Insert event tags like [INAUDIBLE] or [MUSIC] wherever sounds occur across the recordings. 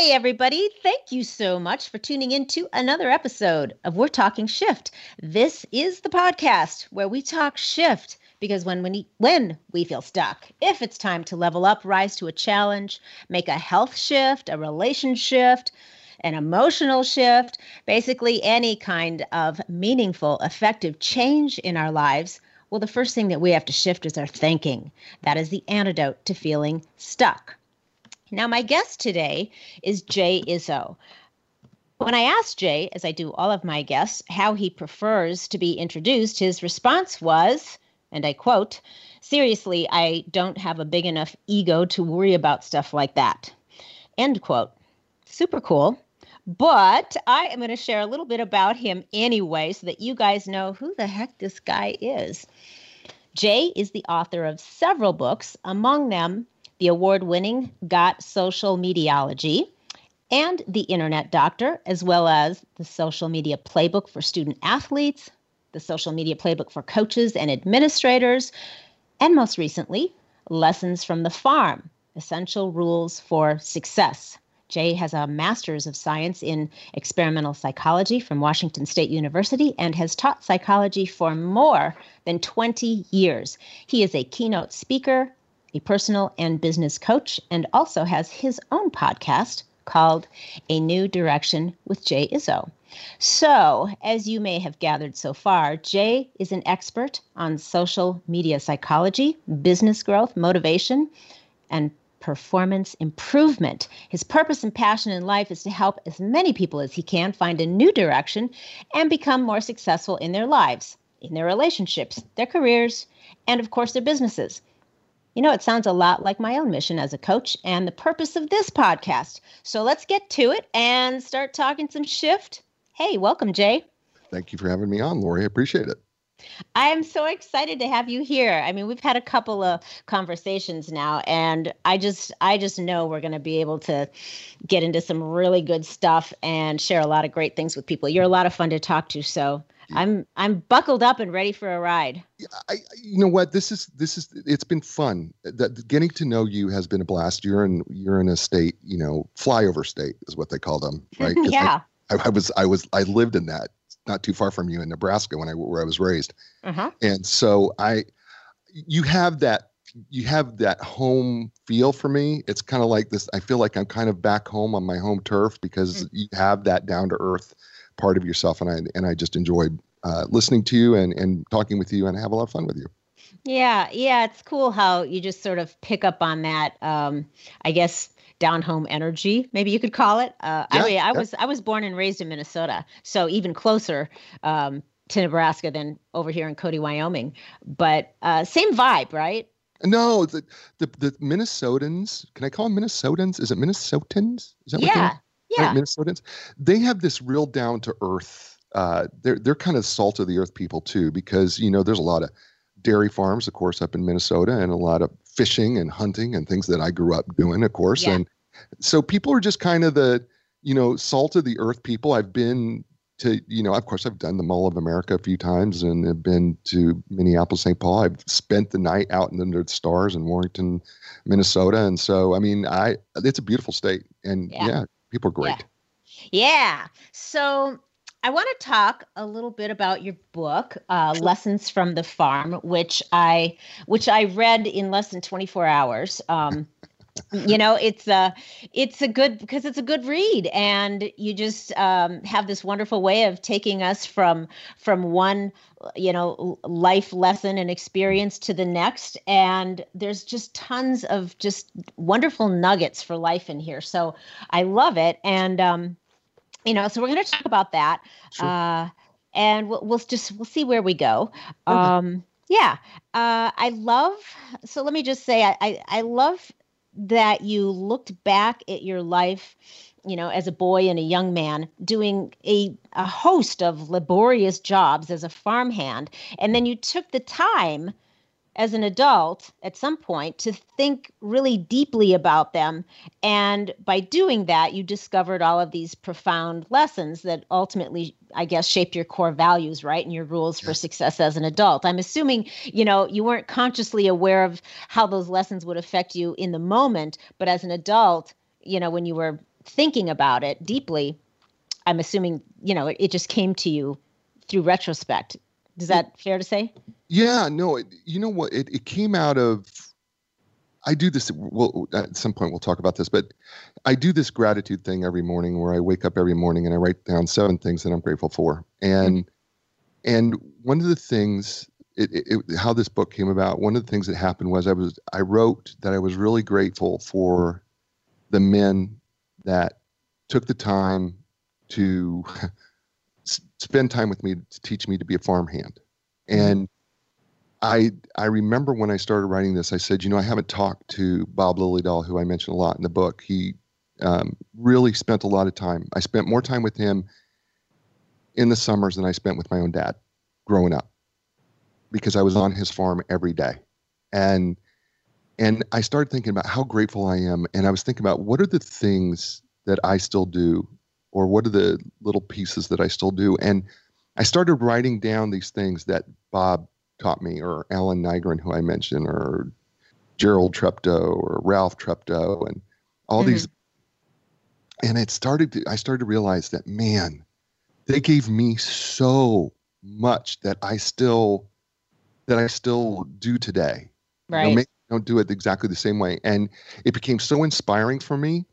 Hey, everybody. Thank you so much for tuning in to another episode of We're Talking Shift. This is the podcast where we talk shift because when we, when we feel stuck, if it's time to level up, rise to a challenge, make a health shift, a relation shift, an emotional shift, basically any kind of meaningful, effective change in our lives, well, the first thing that we have to shift is our thinking. That is the antidote to feeling stuck. Now, my guest today is Jay Izzo. When I asked Jay, as I do all of my guests, how he prefers to be introduced, his response was, and I quote, Seriously, I don't have a big enough ego to worry about stuff like that. End quote. Super cool. But I am going to share a little bit about him anyway so that you guys know who the heck this guy is. Jay is the author of several books, among them the award winning Got Social Mediology, and The Internet Doctor, as well as the Social Media Playbook for Student Athletes, the Social Media Playbook for Coaches and Administrators, and most recently, Lessons from the Farm Essential Rules for Success. Jay has a master's of science in experimental psychology from Washington State University and has taught psychology for more than 20 years. He is a keynote speaker, a personal and business coach, and also has his own podcast called A New Direction with Jay Izzo. So, as you may have gathered so far, Jay is an expert on social media psychology, business growth, motivation, and performance improvement. His purpose and passion in life is to help as many people as he can find a new direction and become more successful in their lives, in their relationships, their careers, and of course, their businesses. You know, it sounds a lot like my own mission as a coach and the purpose of this podcast. So let's get to it and start talking some shift. Hey, welcome, Jay. Thank you for having me on, Lori. I appreciate it. I am so excited to have you here. I mean, we've had a couple of conversations now and I just I just know we're going to be able to get into some really good stuff and share a lot of great things with people. You're a lot of fun to talk to, so I'm I'm buckled up and ready for a ride. I, you know what? This is this is it's been fun. That getting to know you has been a blast. You're in you're in a state, you know, flyover state is what they call them, [LAUGHS] right? yeah. I, I, was I was I lived in that not too far from you in Nebraska when I where I was raised, uh-huh. and so I you have that you have that home feel for me. It's kind of like this. I feel like I'm kind of back home on my home turf because mm. you have that down to earth part of yourself, and I and I just enjoyed uh, listening to you and and talking with you, and have a lot of fun with you. Yeah, yeah, it's cool how you just sort of pick up on that. Um, I guess down home energy, maybe you could call it. Uh, yeah, I mean, I yeah. was I was born and raised in Minnesota, so even closer um, to Nebraska than over here in Cody, Wyoming. But uh, same vibe, right? No, the, the the Minnesotans. Can I call them Minnesotans? Is it Minnesotans? Is that what you yeah yeah. right, Minnesotans, they have this real down to earth. Uh, they're they're kind of salt of the earth people too, because you know there's a lot of dairy farms, of course, up in Minnesota, and a lot of fishing and hunting and things that I grew up doing, of course. Yeah. And so people are just kind of the you know salt of the earth people. I've been to you know of course I've done the Mall of America a few times and have been to Minneapolis, St. Paul. I've spent the night out under the stars in Warrenton, Minnesota, and so I mean I it's a beautiful state, and yeah, yeah People are great. Yeah. yeah. So I want to talk a little bit about your book, uh, "Lessons from the Farm," which I which I read in less than 24 hours. Um, you know, it's a it's a good because it's a good read, and you just um, have this wonderful way of taking us from from one you know life lesson and experience to the next and there's just tons of just wonderful nuggets for life in here so i love it and um you know so we're going to talk about that sure. uh and we'll, we'll just we'll see where we go okay. um yeah uh i love so let me just say I, I i love that you looked back at your life you know, as a boy and a young man, doing a, a host of laborious jobs as a farmhand. And then you took the time as an adult at some point to think really deeply about them. And by doing that, you discovered all of these profound lessons that ultimately, I guess, shaped your core values, right? And your rules for success as an adult. I'm assuming, you know, you weren't consciously aware of how those lessons would affect you in the moment, but as an adult, you know, when you were thinking about it deeply, I'm assuming, you know, it, it just came to you through retrospect. Is that fair to say? Yeah, no, it, you know what? It, it came out of, I do this, well, at some point we'll talk about this, but I do this gratitude thing every morning where I wake up every morning and I write down seven things that I'm grateful for. And, mm-hmm. and one of the things, it, it, how this book came about, one of the things that happened was I was, I wrote that I was really grateful for the men that took the time to [LAUGHS] spend time with me to teach me to be a farmhand. Mm-hmm. And I I remember when I started writing this, I said, you know, I haven't talked to Bob Lillydahl, who I mentioned a lot in the book. He um, really spent a lot of time. I spent more time with him in the summers than I spent with my own dad growing up because I was on his farm every day. And and I started thinking about how grateful I am. And I was thinking about what are the things that I still do or what are the little pieces that I still do? And I started writing down these things that Bob taught me, or Alan Nygren, who I mentioned, or Gerald Treptow, or Ralph Treptow, and all mm-hmm. these. And it started. To, I started to realize that man, they gave me so much that I still that I still do today. Right. You know, don't do it exactly the same way, and it became so inspiring for me.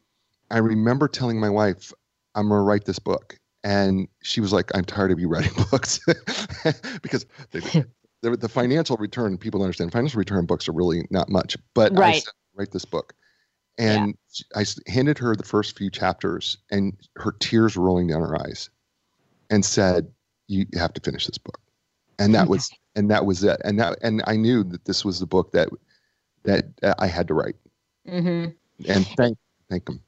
I remember telling my wife, I'm going to write this book. And she was like, I'm tired of you writing [LAUGHS] books [LAUGHS] because they, the, the, financial return, people understand financial return books are really not much, but right. I said, write this book. And yeah. I handed her the first few chapters and her tears were rolling down her eyes and said, you have to finish this book. And that was, and that was it. And that, and I knew that this was the book that, that I had to write. Mm-hmm. And thank, thank them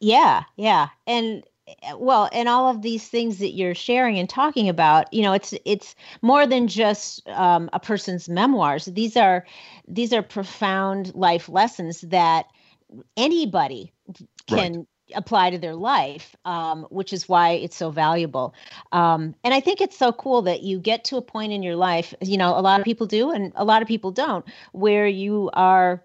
Yeah, yeah. And well, and all of these things that you're sharing and talking about, you know, it's it's more than just um, a person's memoirs. These are these are profound life lessons that anybody can right. apply to their life, um, which is why it's so valuable. Um, and I think it's so cool that you get to a point in your life, you know, a lot of people do, and a lot of people don't, where you are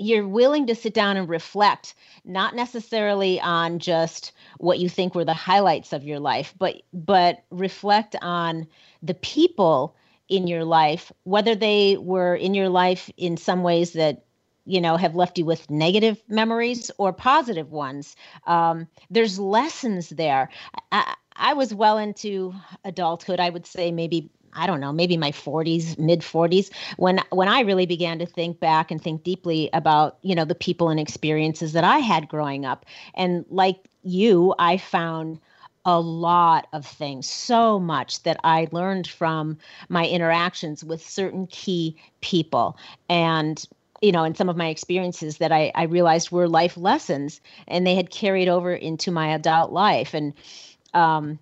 you're willing to sit down and reflect not necessarily on just what you think were the highlights of your life but but reflect on the people in your life whether they were in your life in some ways that you know have left you with negative memories or positive ones. Um, there's lessons there. I, I was well into adulthood i would say maybe I don't know, maybe my 40s, mid 40s, when when I really began to think back and think deeply about, you know, the people and experiences that I had growing up. And like you, I found a lot of things, so much that I learned from my interactions with certain key people. And you know, and some of my experiences that I, I realized were life lessons and they had carried over into my adult life. And um,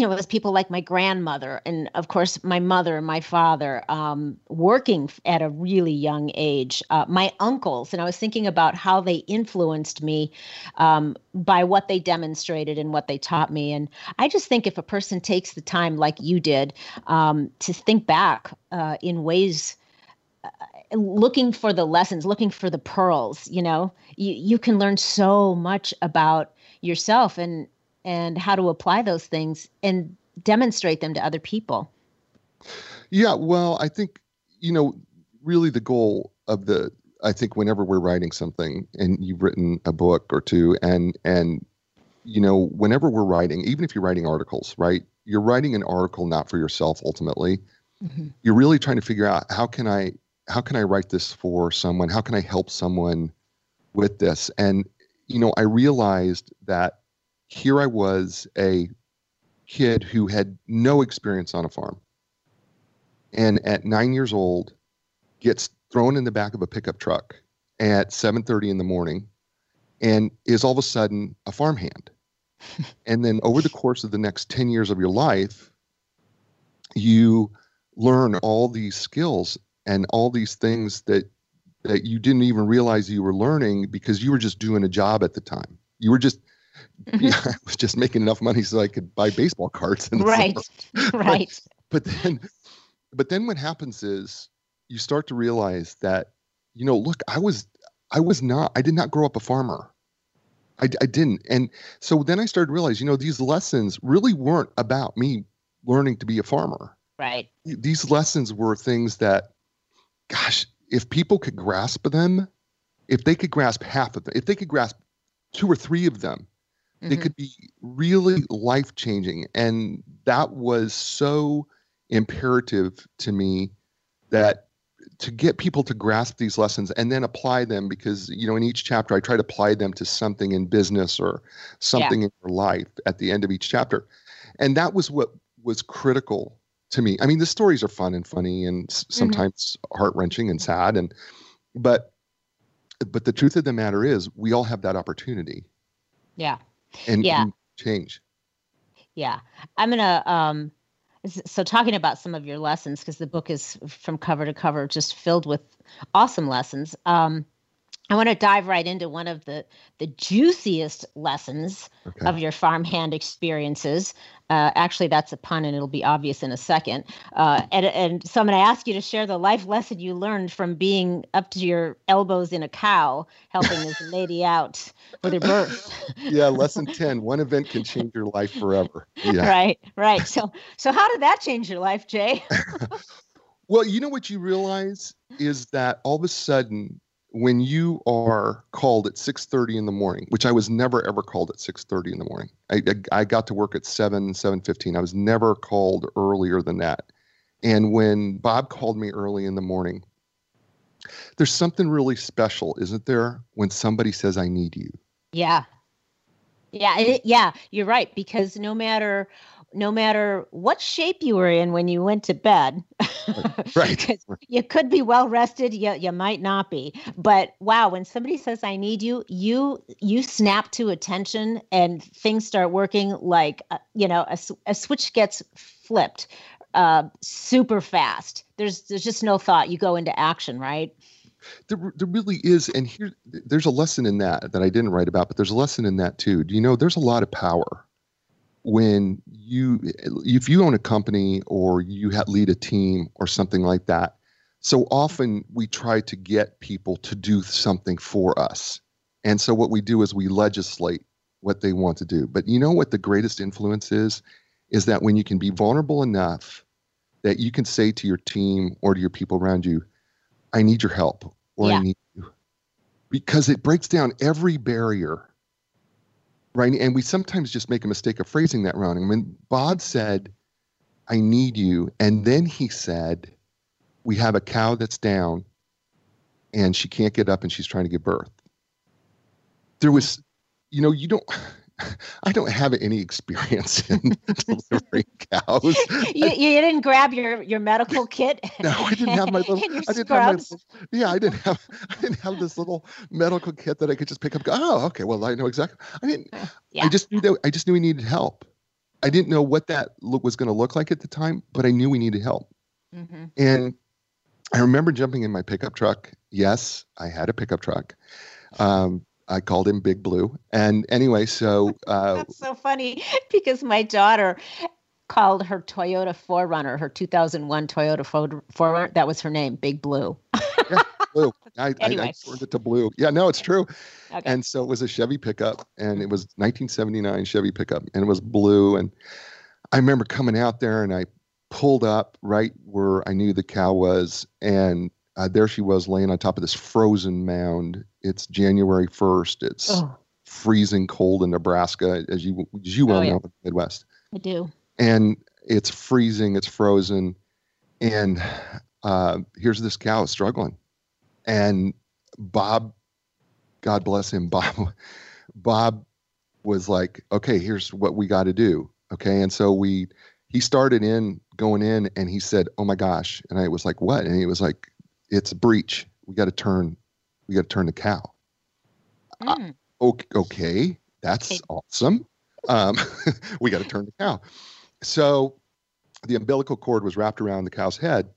it was people like my grandmother and, of course, my mother and my father um, working at a really young age, uh, my uncles. And I was thinking about how they influenced me um, by what they demonstrated and what they taught me. And I just think if a person takes the time, like you did, um, to think back uh, in ways uh, looking for the lessons looking for the pearls you know you, you can learn so much about yourself and and how to apply those things and demonstrate them to other people. Yeah, well, I think you know, really the goal of the I think whenever we're writing something and you've written a book or two and and you know, whenever we're writing, even if you're writing articles, right? You're writing an article not for yourself ultimately. Mm-hmm. You're really trying to figure out how can I how can I write this for someone? How can I help someone with this? And you know, I realized that here I was, a kid who had no experience on a farm. And at nine years old, gets thrown in the back of a pickup truck at 7.30 in the morning and is all of a sudden a farmhand. [LAUGHS] and then over the course of the next 10 years of your life, you learn all these skills and all these things that that you didn't even realize you were learning because you were just doing a job at the time. You were just mm-hmm. [LAUGHS] I was just making enough money so I could buy baseball cards. right, [LAUGHS] right. But, but then, but then what happens is you start to realize that, you know, look, I was, I was not, I did not grow up a farmer. I, I didn't. And so then I started to realize, you know, these lessons really weren't about me learning to be a farmer. Right. These lessons were things that, gosh, if people could grasp them, if they could grasp half of them, if they could grasp two or three of them, mm-hmm. they could be really life changing. And that was so imperative to me that to get people to grasp these lessons and then apply them because you know in each chapter i try to apply them to something in business or something yeah. in your life at the end of each chapter and that was what was critical to me i mean the stories are fun and funny and mm-hmm. sometimes mm-hmm. heart-wrenching and sad and but but the truth of the matter is we all have that opportunity yeah and, yeah. and change yeah i'm gonna um so talking about some of your lessons because the book is from cover to cover just filled with awesome lessons um, I want to dive right into one of the the juiciest lessons okay. of your farmhand experiences. Uh, actually, that's a pun, and it'll be obvious in a second. Uh, and, and so I'm going to ask you to share the life lesson you learned from being up to your elbows in a cow, helping this lady out with her birth. [LAUGHS] yeah, lesson ten: one event can change your life forever. Yeah. Right, right. So, so how did that change your life, Jay? [LAUGHS] well, you know what you realize is that all of a sudden when you are called at 6.30 in the morning which i was never ever called at 6.30 in the morning. I, I, I, got to work at 7 7.15 i was never called earlier than that. And when bob called me early in the morning there's something really special isn't there when somebody says i need you. Yeah. Yeah it, yeah you're right because no matter no matter what shape you were in when you went to bed. right. [LAUGHS] you could be well rested, you, you might not be. But wow, when somebody says I need you, you you snap to attention and things start working like uh, you know, a, a switch gets flipped uh, super fast. There's there's just no thought. You go into action, right? There, there really is, and here there's a lesson in that that I didn't write about, but there's a lesson in that too. Do you know there's a lot of power when you if you own a company or you lead a team or something like that so often we try to get people to do something for us. And so what we do is we legislate what they want to do. But you know what the greatest influence is? Is that when you can be vulnerable enough that you can say to your team or to your people around you i need your help or yeah. i need you. Because it breaks down every barrier right? And we sometimes just make a mistake of phrasing that wrong. I mean, Bob said, I need you. And then he said, We have a cow that's down and she can't get up and she's trying to give birth. There was, you know, you don't. [LAUGHS] I don't have any experience in [LAUGHS] delivering cows. You, you didn't grab your, your medical kit. [LAUGHS] no, I didn't have my little. I didn't have my yeah, I didn't have. I didn't have this little medical kit that I could just pick up. Go, oh, okay. Well, I know exactly. I didn't. Yeah. I just knew that. I just knew we needed help. I didn't know what that look was going to look like at the time, but I knew we needed help. Mm-hmm. And I remember jumping in my pickup truck. Yes, I had a pickup truck. Um, I called him Big Blue. And anyway, so [LAUGHS] uh, that's so funny because my daughter called her Toyota 4Runner, her 2001 Toyota 4Runner. That was her name, Big Blue. yeah, Blue. [LAUGHS] I, anyway. I, I turned it to Blue. Yeah, no, it's true. Okay. And so it was a Chevy pickup, and it was 1979 Chevy pickup, and it was blue. And I remember coming out there, and I pulled up right where I knew the cow was, and uh, there she was laying on top of this frozen mound. It's January 1st. It's oh. freezing cold in Nebraska, as you as you well oh, yeah. know, in the Midwest. I do. And it's freezing. It's frozen, and uh, here's this cow struggling, and Bob, God bless him, [LAUGHS] Bob, Bob was like, okay, here's what we got to do. Okay, and so we he started in going in and he said, "Oh my gosh!" And I was like, "What?" And he was like, it's a breech. We got to turn. We got to turn the cow. Mm. Uh, okay, okay, that's okay. awesome. Um, [LAUGHS] we got to turn the cow. So the umbilical cord was wrapped around the cow's head,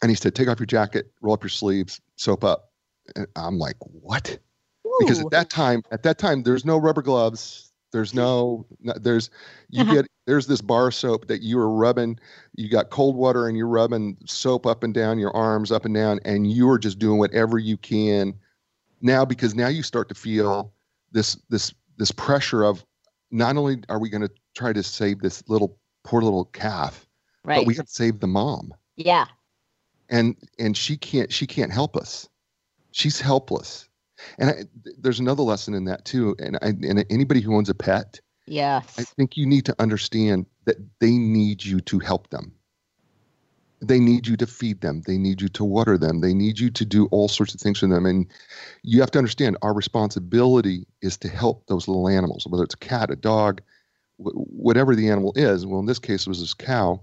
and he said, "Take off your jacket, roll up your sleeves, soap up." And I'm like, "What?" Ooh. Because at that time, at that time, there's no rubber gloves. There's no, no there's you uh-huh. get there's this bar soap that you are rubbing. You got cold water and you're rubbing soap up and down your arms, up and down, and you are just doing whatever you can now because now you start to feel this this this pressure of not only are we going to try to save this little poor little calf, Right. but we got to save the mom, yeah. and and she can't she can't help us. She's helpless. And I, there's another lesson in that too. And I, and anybody who owns a pet, Yes. I think you need to understand that they need you to help them. They need you to feed them. They need you to water them. They need you to do all sorts of things for them. And you have to understand our responsibility is to help those little animals, whether it's a cat, a dog, wh- whatever the animal is. Well, in this case, it was this cow.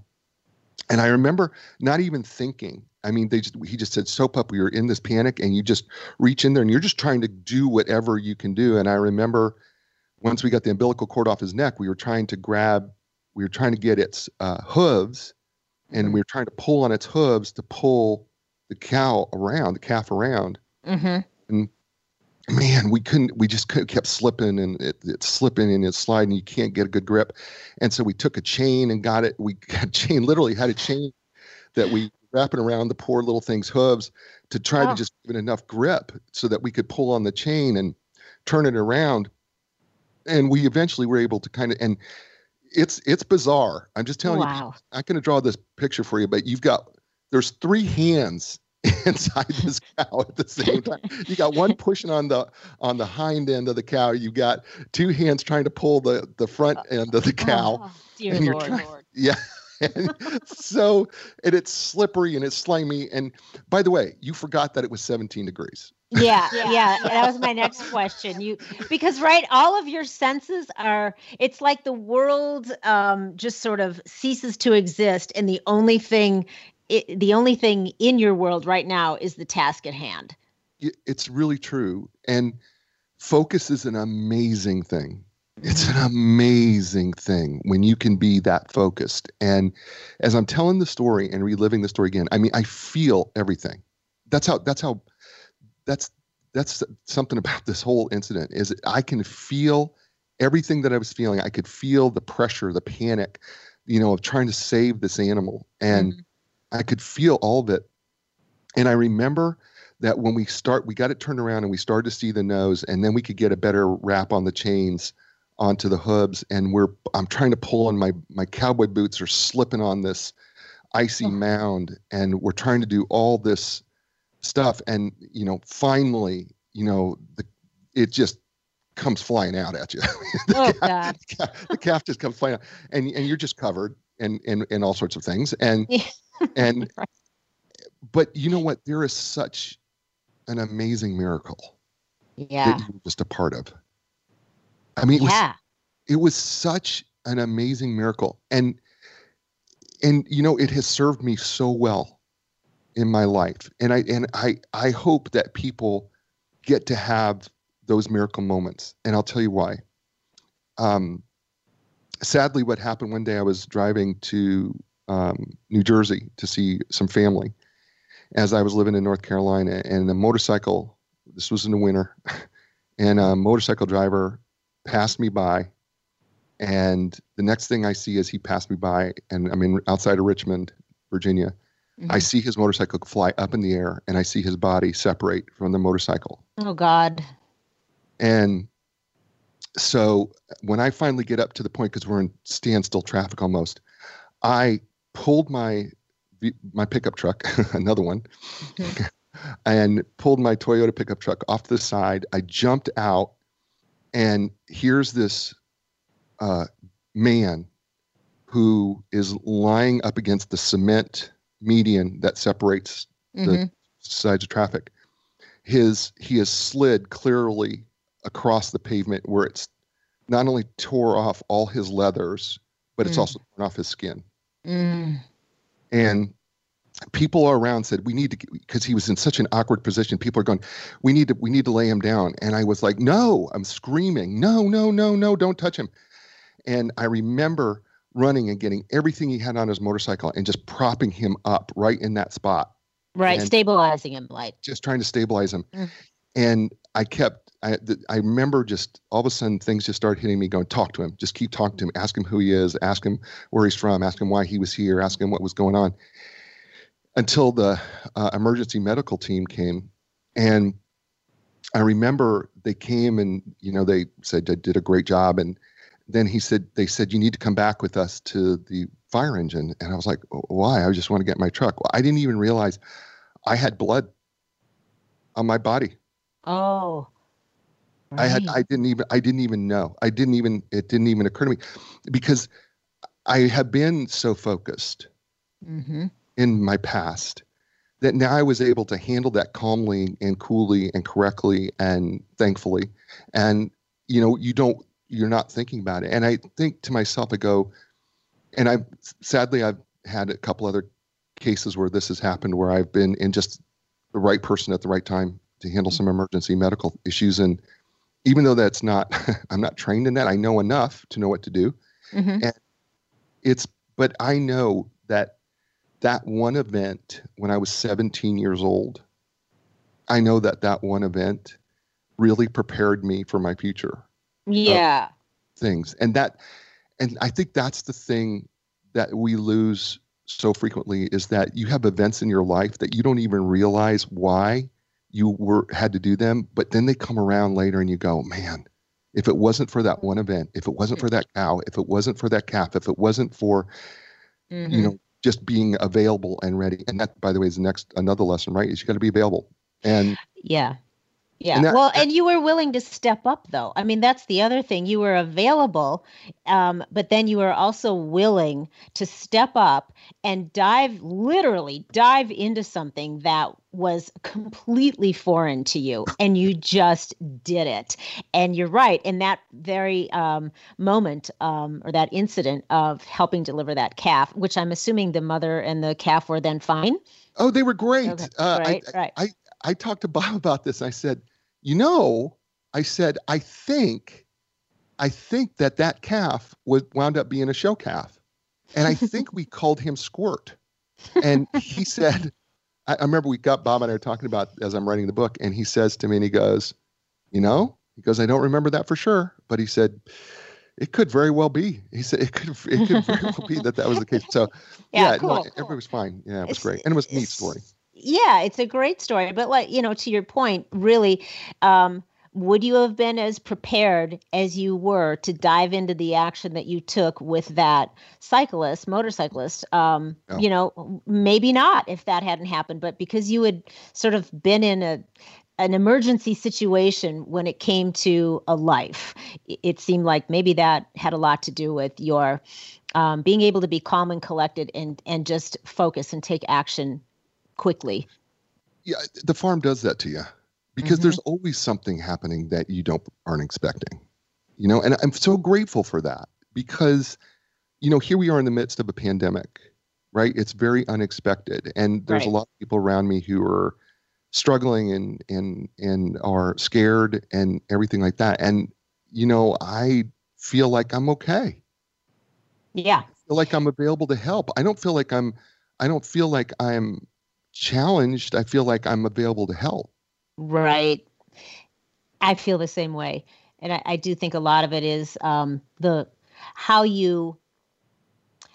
And I remember not even thinking. I mean, they just he just said soap up. We were in this panic, and you just reach in there and you're just trying to do whatever you can do. And I remember once we got the umbilical cord off his neck, we were trying to grab, we were trying to get its uh, hooves, and we were trying to pull on its hooves to pull the cow around, the calf around. Mm-hmm. Man, we couldn't. We just could, kept slipping and it, it's slipping and it's sliding. You can't get a good grip, and so we took a chain and got it. We [LAUGHS] got a chain, literally had a chain that we wrapping around the poor little thing's hooves to try Oh. to just give it enough grip so that we could pull on the chain and turn it around. And we eventually were able to kind of and it's it's bizarre. I'm just telling you, Wow. I'm going to draw this picture for you, but you've got there's three hands [LAUGHS] inside this cow at the same time. [LAUGHS] You got one pushing on the on the hind end of the cow. You got two hands trying to pull the the front uh, end of the oh, cow. Oh, dear And you're Lord. [LAUGHS] Yeah. And so and it's slippery and it's slimy. And by the way, you forgot that it was 17 degrees. Yeah, yeah, That was my next question. You because right, all of your senses are. It's like the world um, just sort of ceases to exist, and the only thing, it, the only thing in your world right now is the task at hand. It's really true. And focus is an amazing thing. It's an amazing thing when you can be that focused. And as I'm telling the story and reliving the story again, I mean, I feel everything. That's how, that's how, that's, that's something about this whole incident is I can feel everything that I was feeling. I could feel the pressure, the panic, you know, of trying to save this animal. And Mhm. I could feel all of it. And I remember that when we start, we got it turned around and we started to see the nose, and then we could get a better wrap on the chains onto the hooves. And we're, I'm trying to pull on my my cowboy boots are slipping on this icy Oh. mound, and we're trying to do all this stuff. And you know, finally, you know, the it just comes flying out at you. [LAUGHS] the, Oh calf, God. the calf just comes flying out, and and you're just covered and and and all sorts of things. And Yeah. [LAUGHS] and but you know what? There is such an amazing miracle Yeah. that you were just a part of. I mean, it was Yeah. it was such an amazing miracle, and and you know, it has served me so well in my life, and I and I I hope that people get to have those miracle moments, and I'll tell you why. Um, sadly, what happened one day, I was driving to um, New Jersey to see some family, as I was living in North Carolina, and the motorcycle. This was in the winter, [LAUGHS] and a motorcycle driver passed me by, and the next thing I see is he passed me by, and I'm in outside of Richmond, Virginia. I Mhm. see his motorcycle fly up in the air, and I see his body separate from the motorcycle. Oh God. And so when I finally get up to the point, because we're in standstill traffic almost, I pulled my my pickup truck, [LAUGHS] another one, [LAUGHS] and pulled my Toyota pickup truck off to the side. I jumped out, and here's this uh, man who is lying up against the cement median that separates Mhm. sides of traffic. His he has slid clearly across the pavement where it's not only tore off all his leathers, but it's Mm. also torn off his skin. Mm. And people around said we need to because he was in such an awkward position. People are going, we need to we need to lay him down. And I was like, no, I'm screaming, no, no, no, no, don't touch him. And I remember running and getting everything he had on his motorcycle and just propping him up right in that spot Right. Stabilizing him, like. just trying to stabilize him. Mm. And I kept, I, th- I remember just all of a sudden things just started hitting me going, talk to him, just keep talking to him, ask him who he is, ask him where he's from, ask him why he was here, ask him what was going on. Until the uh, emergency medical team came. And I remember they came and you know they said I did a great job, and then he said they said you need to come back with us to the fire engine, and I was like, why? I just want to get my truck. Well, I didn't even realize I had blood on my body. Oh. Right. I had I didn't even I didn't even know. I didn't even it didn't even occur to me because I have been so focused mm-hmm. in my past that now I was able to handle that calmly and coolly and correctly and thankfully. And you know, you don't you're not thinking about it. And I think to myself, I go, and I sadly I've had a couple other cases where this has happened where I've been in just the right person at the right time to handle some emergency medical issues and even though that's not [LAUGHS] i'm not trained in that i know enough to know what to do mm-hmm. and it's but i know that that one event when i was 17 years old i know that that one event really prepared me for my future yeah things and that and i think that's the thing that we lose so frequently is that you have events in your life that you don't even realize why you were had to do them, but then they come around later and you go, man, if it wasn't for that one event, if it wasn't for that cow, if it wasn't for that calf, if it wasn't for, mm-hmm. you know, just being available and ready. And that, by the way, is the next another lesson, right? Is you got to be available. And yeah, yeah. That, well, and you were willing to step up, though. I mean, that's the other thing. You were available, um, but then you were also willing to step up and dive, literally dive into something that was completely foreign to you. And you just did it. And you're right. In that very um, moment um, or that incident of helping deliver that calf, which I'm assuming the mother and the calf were then fine. Oh, they were great. Okay. Uh, right, I, right. I, I talked to [LAUGHS] Bob about this. And I said, you know, I said, I think, I think that that calf was wound up being a show calf, and I think we [LAUGHS] called him Squirt. And he [LAUGHS] said, I, I remember we got Bob and I were talking about as I'm writing the book, and he says to me, and he goes, you know, he goes, I don't remember that for sure, but he said, it could very well be. He said it could it could very well be that that was the case. So yeah, yeah cool, no, cool. everybody was fine. Yeah, it was it's, great, and it was a neat story yeah, it's a great story. But like you know, to your point, really, um, would you have been as prepared as you were to dive into the action that you took with that cyclist, motorcyclist? Um, no. You know, maybe not if that hadn't happened, but because you had sort of been in a an emergency situation when it came to a life. It seemed like maybe that had a lot to do with your um, being able to be calm and collected and and just focus and take action quickly. Yeah, the farm does that to you because mm-hmm. there's always something happening that you don't aren't expecting. You know, and I'm so grateful for that because you know, here we are in the midst of a pandemic, right? It's very unexpected and there's right. a lot of people around me who are struggling and and and are scared and everything like that. And you know, I feel like I'm okay. Yeah. I feel like I'm available to help. I don't feel like I'm I don't feel like I'm challenged, I feel like I'm available to help. Right. I feel the same way. And I, I do think a lot of it is um, the how you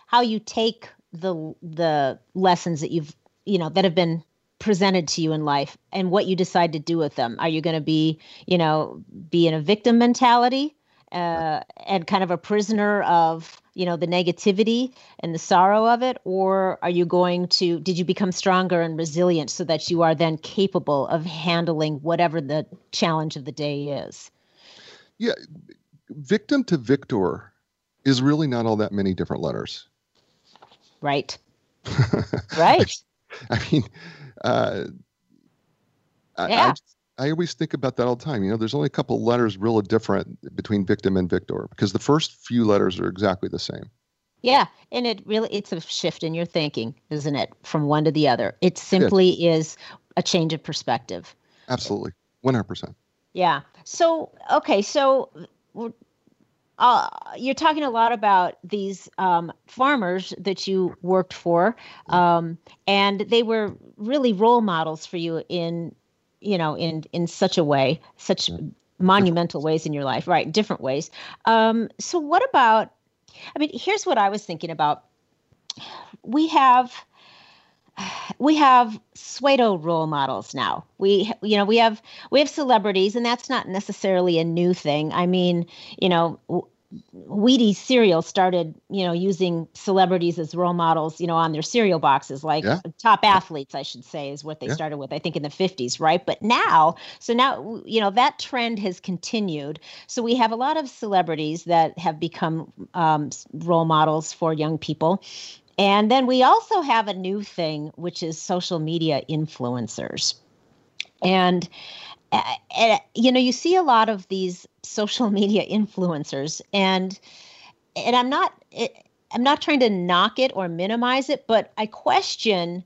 how you take the the lessons that you've you know that have been presented to you in life and what you decide to do with them. Are you going to be, you know, be in a victim mentality uh, and kind of a prisoner of you know the negativity and the sorrow of it? Or are you going to did you become stronger and resilient so that you are then capable of handling whatever the challenge of the day is? Yeah victim to victor is really not all that many different letters. Right. [LAUGHS] Right. I mean uh, yeah. I, I I always think about that all the time. You know, there's only a couple letters really different between victim and victor because the first few letters are exactly the same. Yeah, and it really it's a shift in your thinking, isn't it, from one to the other. It simply yeah. is a change of perspective. Absolutely. 100%. Yeah. So, okay, so uh, you're talking a lot about these um, farmers that you worked for, um, and they were really role models for you in you know in in such a way such monumental ways in your life right different ways um so what about i mean here's what i was thinking about we have we have pseudo role models now. We you know we have we have celebrities, and that's not necessarily a new thing. I mean, you know. Wheaties cereal started, you know, using celebrities as role models, you know, on their cereal boxes, like yeah. top athletes, I should say, is what they yeah. started with, I think, in the 50s, right? But now, so now, you know, that trend has continued. So we have a lot of celebrities that have become um, role models for young people. And then we also have a new thing, which is social media influencers. And, uh, you know, you see a lot of these social media influencers, and and I'm not I'm not trying to knock it or minimize it, but I question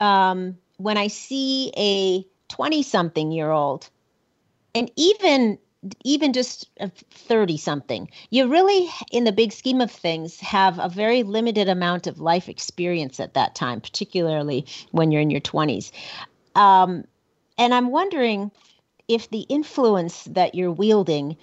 um, when I see a 20 something year old, and even even just a 30 something you really in the big scheme of things have a very limited amount of life experience at that time particularly when you're in your 20s um, and i'm wondering if the influence that you're wielding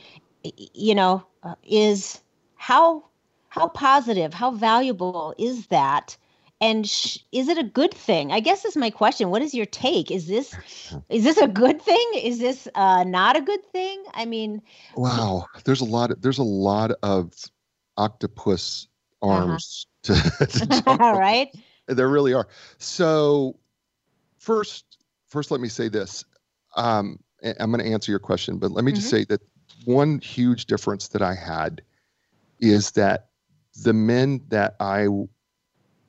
you know uh, is how how positive how valuable is that? And sh- is it a good thing? I guess is my question. What is your take? Is this [LAUGHS] is this a good thing? Is this uh, not a good thing? I mean wow. There's a lot of, there's a lot of octopus uh-huh. arms uh-huh. [LAUGHS] to, to [LAUGHS] right? There really are. So first first let me say this. Um, i'm going to answer your question but let me mm-hmm. just say that one huge difference that i had is that the men that i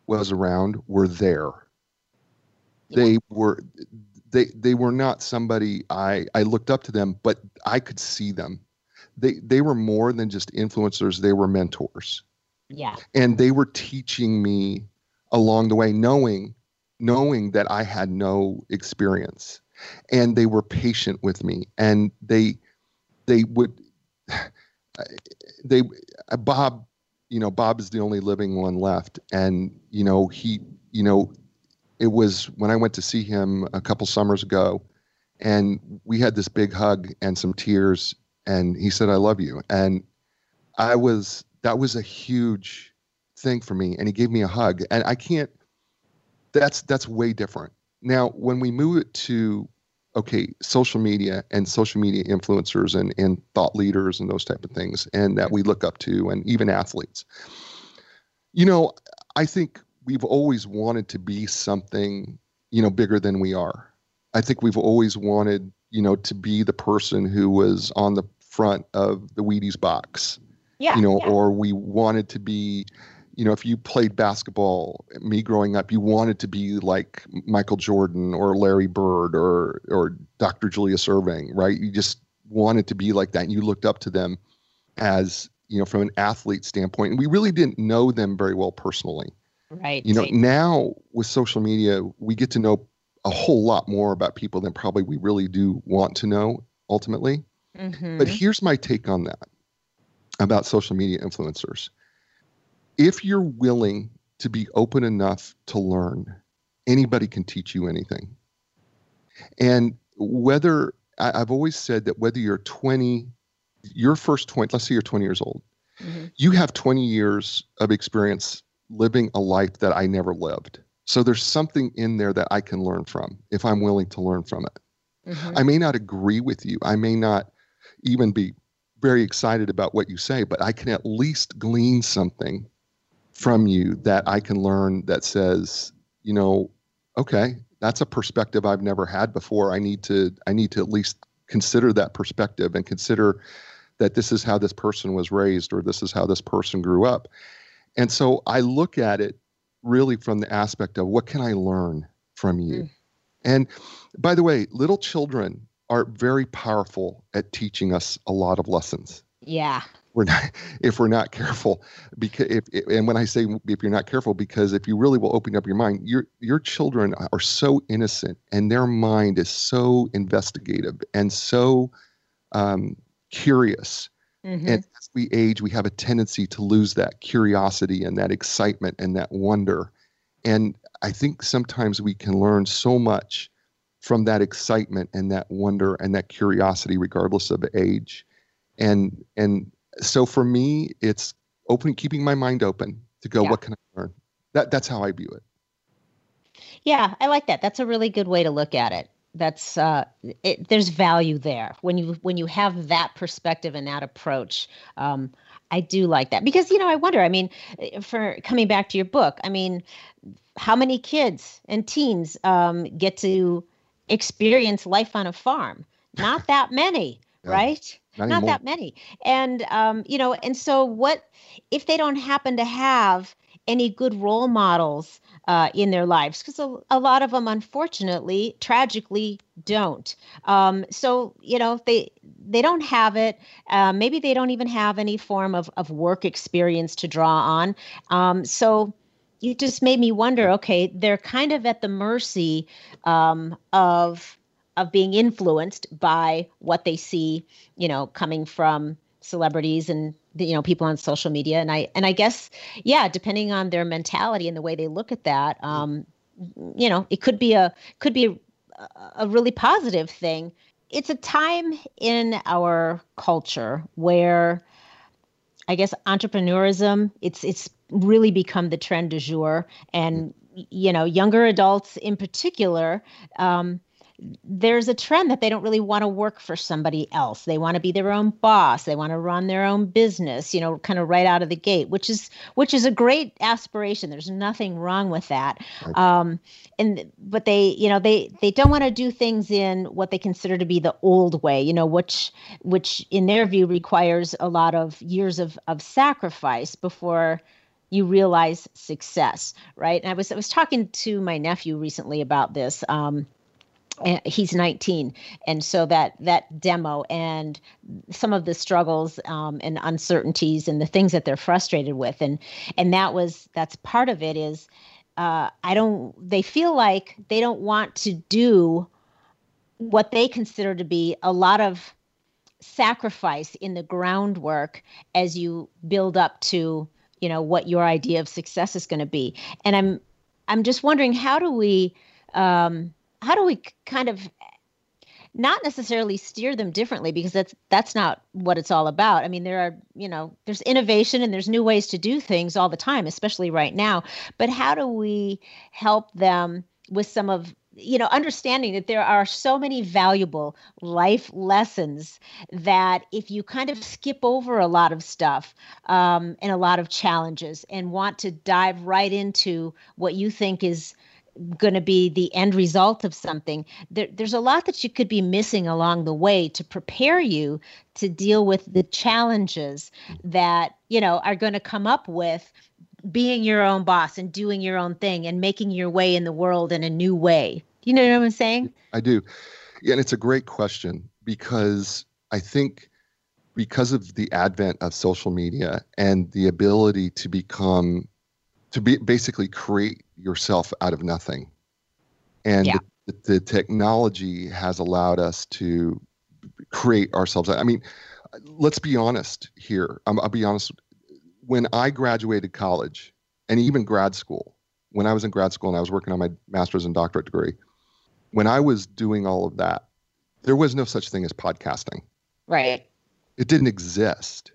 was around were there. They were they they were not somebody I I looked up to them, but I could see them. They they were more than just influencers, they were mentors. Yeah. And they were teaching me along the way knowing knowing that I had no experience. And they were patient with me and they they would [SIGHS] they Bob you know, Bob is the only living one left. And, you know, he, you know, it was when I went to see him a couple summers ago and we had this big hug and some tears and he said, I love you. And I was, that was a huge thing for me. And he gave me a hug and I can't, that's, that's way different. Now, when we move it to okay, social media and social media influencers and, and thought leaders and those type of things, and that we look up to, and even athletes. You know, I think we've always wanted to be something, you know, bigger than we are. I think we've always wanted, you know, to be the person who was on the front of the Wheaties box. Yeah. You know, yeah. or we wanted to be, you know, if you played basketball, me growing up, you wanted to be like Michael Jordan or Larry Bird or or Dr. Julius Erving, right? You just wanted to be like that. And you looked up to them as, you know, from an athlete standpoint. And we really didn't know them very well personally. Right. You know, now with social media, we get to know a whole lot more about people than probably we really do want to know ultimately. Mm-hmm. But here's my take on that about social media influencers if you're willing to be open enough to learn, anybody can teach you anything. And whether I, have always said that whether you're 20, your first 20, let's say you're 20 years old, mm-hmm. you have 20 years of experience living a life that I never lived. So there's something in there that I can learn from if I'm willing to learn from it. Mm-hmm. I may not agree with you. I may not even be very excited about what you say, but I can at least glean something from you that I can learn that says, you know, okay, that's a perspective I've never had before. I need to I need to at least consider that perspective and consider that this is how this person was raised or this is how this person grew up. And so I look at it really from the aspect of what can I learn from you? Mm. And by the way, little children are very powerful at teaching us a lot of lessons. Yeah we're not [LAUGHS] if we're not careful because if and when i say if you're not careful because if you really will open up your mind your your children are so innocent and their mind is so investigative and so um, curious. Mm-hmm. and as we age we have a tendency to lose that curiosity and that excitement and that wonder. And i think sometimes we can learn so much from that excitement and that wonder and that curiosity regardless of age. And and so for me, it's open, keeping my mind open to go. Yeah. What can I learn? That that's how I view it. Yeah, I like that. That's a really good way to look at it. That's uh, it, there's value there when you when you have that perspective and that approach. Um, I do like that because you know I wonder. I mean, for coming back to your book, I mean, how many kids and teens um, get to experience life on a farm? Not that many, [LAUGHS] yeah. right? Not, Not that many. And um, you know, and so what if they don't happen to have any good role models uh, in their lives? Because a, a, lot of them unfortunately tragically don't. Um, so you know they they don't have it uh, maybe they don't even have any form of, of work experience to draw on. Um, so you just made me wonder okay they're kind of at the mercy um, of of being influenced by what they see you know coming from celebrities and you know people on social media. And i and i guess yeah depending on their mentality and the way they look at that um you know it could be a could be a, a really positive thing. It's a time in our culture where i guess entrepreneurism it's it's really become the trend du jour. And you know younger adults in particular um, there's a trend that they don't really want to work for somebody else. They want to be their own boss. They want to run their own business, you know, kind of right out of the gate, which is which is a great aspiration. There's nothing wrong with that. Um, and but they, you know, they they don't want to do things in what they consider to be the old way, you know, which which in their view requires a lot of years of of sacrifice before you realize success, right? And I was I was talking to my nephew recently about this. Um, he's 19 and so that that demo and some of the struggles um, and uncertainties and the things that they're frustrated with. And and that was that's part of it is uh, i don't they feel like they don't want to do what they consider to be a lot of sacrifice in the groundwork as you build up to you know what your idea of success is going to be. And i'm i'm just wondering how do we um, how do we kind of not necessarily steer them differently because that's that's not what it's all about. I mean, there are, you know, there's innovation and there's new ways to do things all the time, especially right now. But how do we help them with some of you know understanding that there are so many valuable life lessons that if you kind of skip over a lot of stuff um, and a lot of challenges and want to dive right into what you think is going to be the end result of something. There, there's a lot that you could be missing along the way to prepare you to deal with the challenges that you know are going to come up with being your own boss and doing your own thing and making your way in the world in a new way. You know what I'm saying? I do. Yeah, and it's a great question because I think because of the advent of social media and the ability to become to be basically create yourself out of nothing. And yeah. the, the technology has allowed us to create ourselves. I mean, let's be honest here. i will be honest. When I graduated college and even grad school, when I was in grad school and I was working on my master's and doctorate degree, when I was doing all of that, there was no such thing as podcasting. Right. It didn't exist.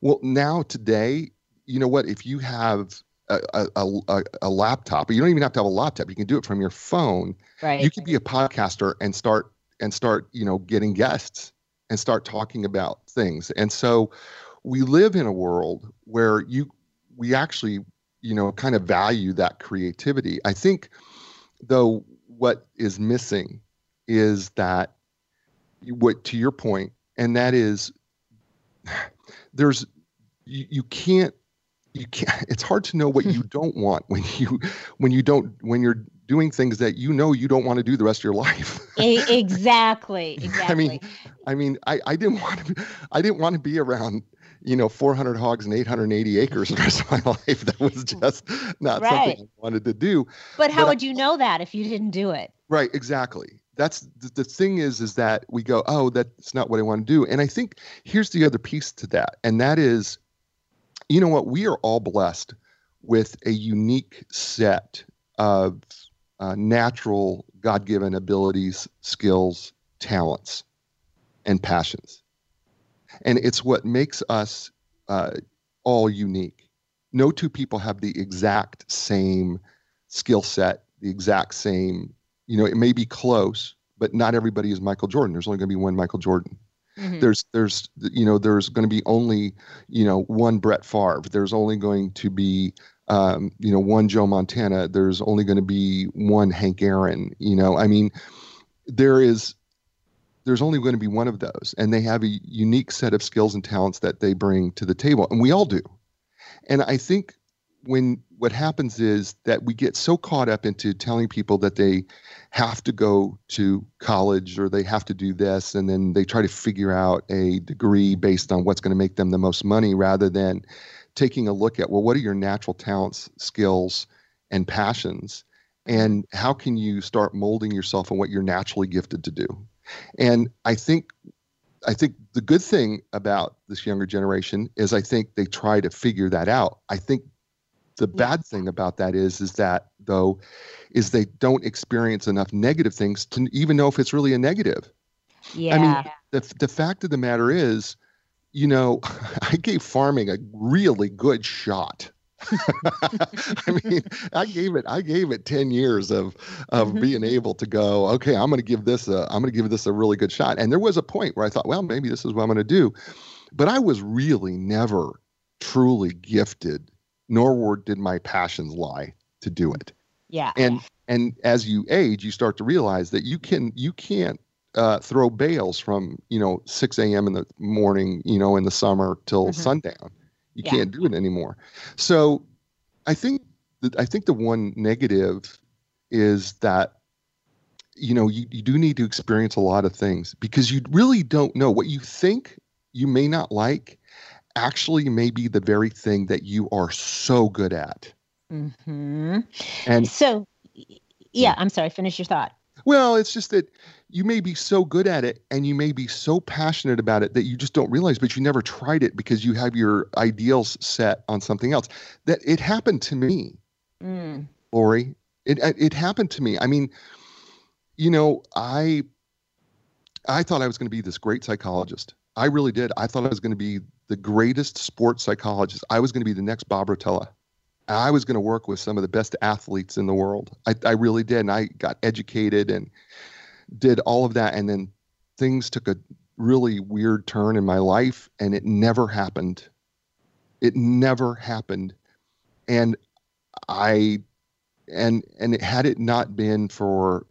Well, now today, you know what? If you have a, a, a, laptop. You don't even have to have a laptop. You can do it from your phone. Right. You could be a podcaster and start and start, you know, getting guests and start talking about things. And so we live in a world where you we actually, you know, kind of value that creativity. I think though what is missing is that what to your point, and that is [SIGHS] there's you, you can't you can't [LAUGHS] it's hard to know what you [LAUGHS] don't want when you when you don't when you're doing things that you know you don't want to do the rest of your life. Exactly exactly [LAUGHS] i mean i mean i i didn't want to be, i didn't want to be around you know 400 hogs and 880 acres the rest of my life. That was just not right. something i wanted to do. But how but would I, you know that if you didn't do it? Right exactly. That's the, the thing is is that we go oh that's not what i want to do. And i think here's the other piece to that and that is you know what? We are all blessed with a unique set of uh, natural, God given abilities, skills, talents, and passions. And it's what makes us uh, all unique. No two people have the exact same skill set the exact same. You know, it may be close, but not everybody is Michael Jordan. There's only going to be one Michael Jordan. Mm-hmm. There's there's you know there's going to be only you know one Brett Favre. There's only going to be um, you know one Joe Montana. There's only going to be one Hank Aaron. You know, I mean, there is there's only going to be one of those, and they have a unique set of skills and talents that they bring to the table, and we all do. And I think when what happens is that we get so caught up into telling people that they have to go to college or they have to do this and then they try to figure out a degree based on what's going to make them the most money rather than taking a look at well what are your natural talents skills and passions? And how can you start molding yourself in what you're naturally gifted to do? And i think i think the good thing about this younger generation is i think they try to figure that out. I think the bad thing about that is is that though is they don't experience enough negative things to even know if it's really a negative. Yeah. I mean, the the fact of the matter is, you know, [LAUGHS] I gave farming a really good shot. [LAUGHS] I mean, I gave it I gave it 10 years of of mm-hmm. being able to go, okay, I'm going to give this a I'm going to give this a really good shot. And there was a point where I thought, well, maybe this is what I'm going to do. But I was really never truly gifted nor did my passions lie to do it. Yeah. And and as you age, you start to realize that you can you can't uh, throw bales from you know 6 a.m. in the morning, you know, in the summer till mm-hmm. sundown. You yeah. can't do it anymore. So, I think that I think the one negative is that you know you, you do need to experience a lot of things because you really don't know what you think you may not like actually may be the very thing that you are so good at. Mm-hmm. And so, yeah, I'm sorry, finish your thought. Well, it's just that you may be so good at it and you may be so passionate about it that you just don't realize, but you never tried it because you have your ideals set on something else. That it happened to me, mm. Lori. It it happened to me. I mean, you know, I I thought I was going to be this great psychologist. I really did. I thought I was going to be the greatest sports psychologist. I was going to be the next Bob Rotella. I was going to work with some of the best athletes in the world. I, I really did. And I got educated and did all of that. And then things took a really weird turn in my life and it never happened. It never happened. And I, and, and had it not been for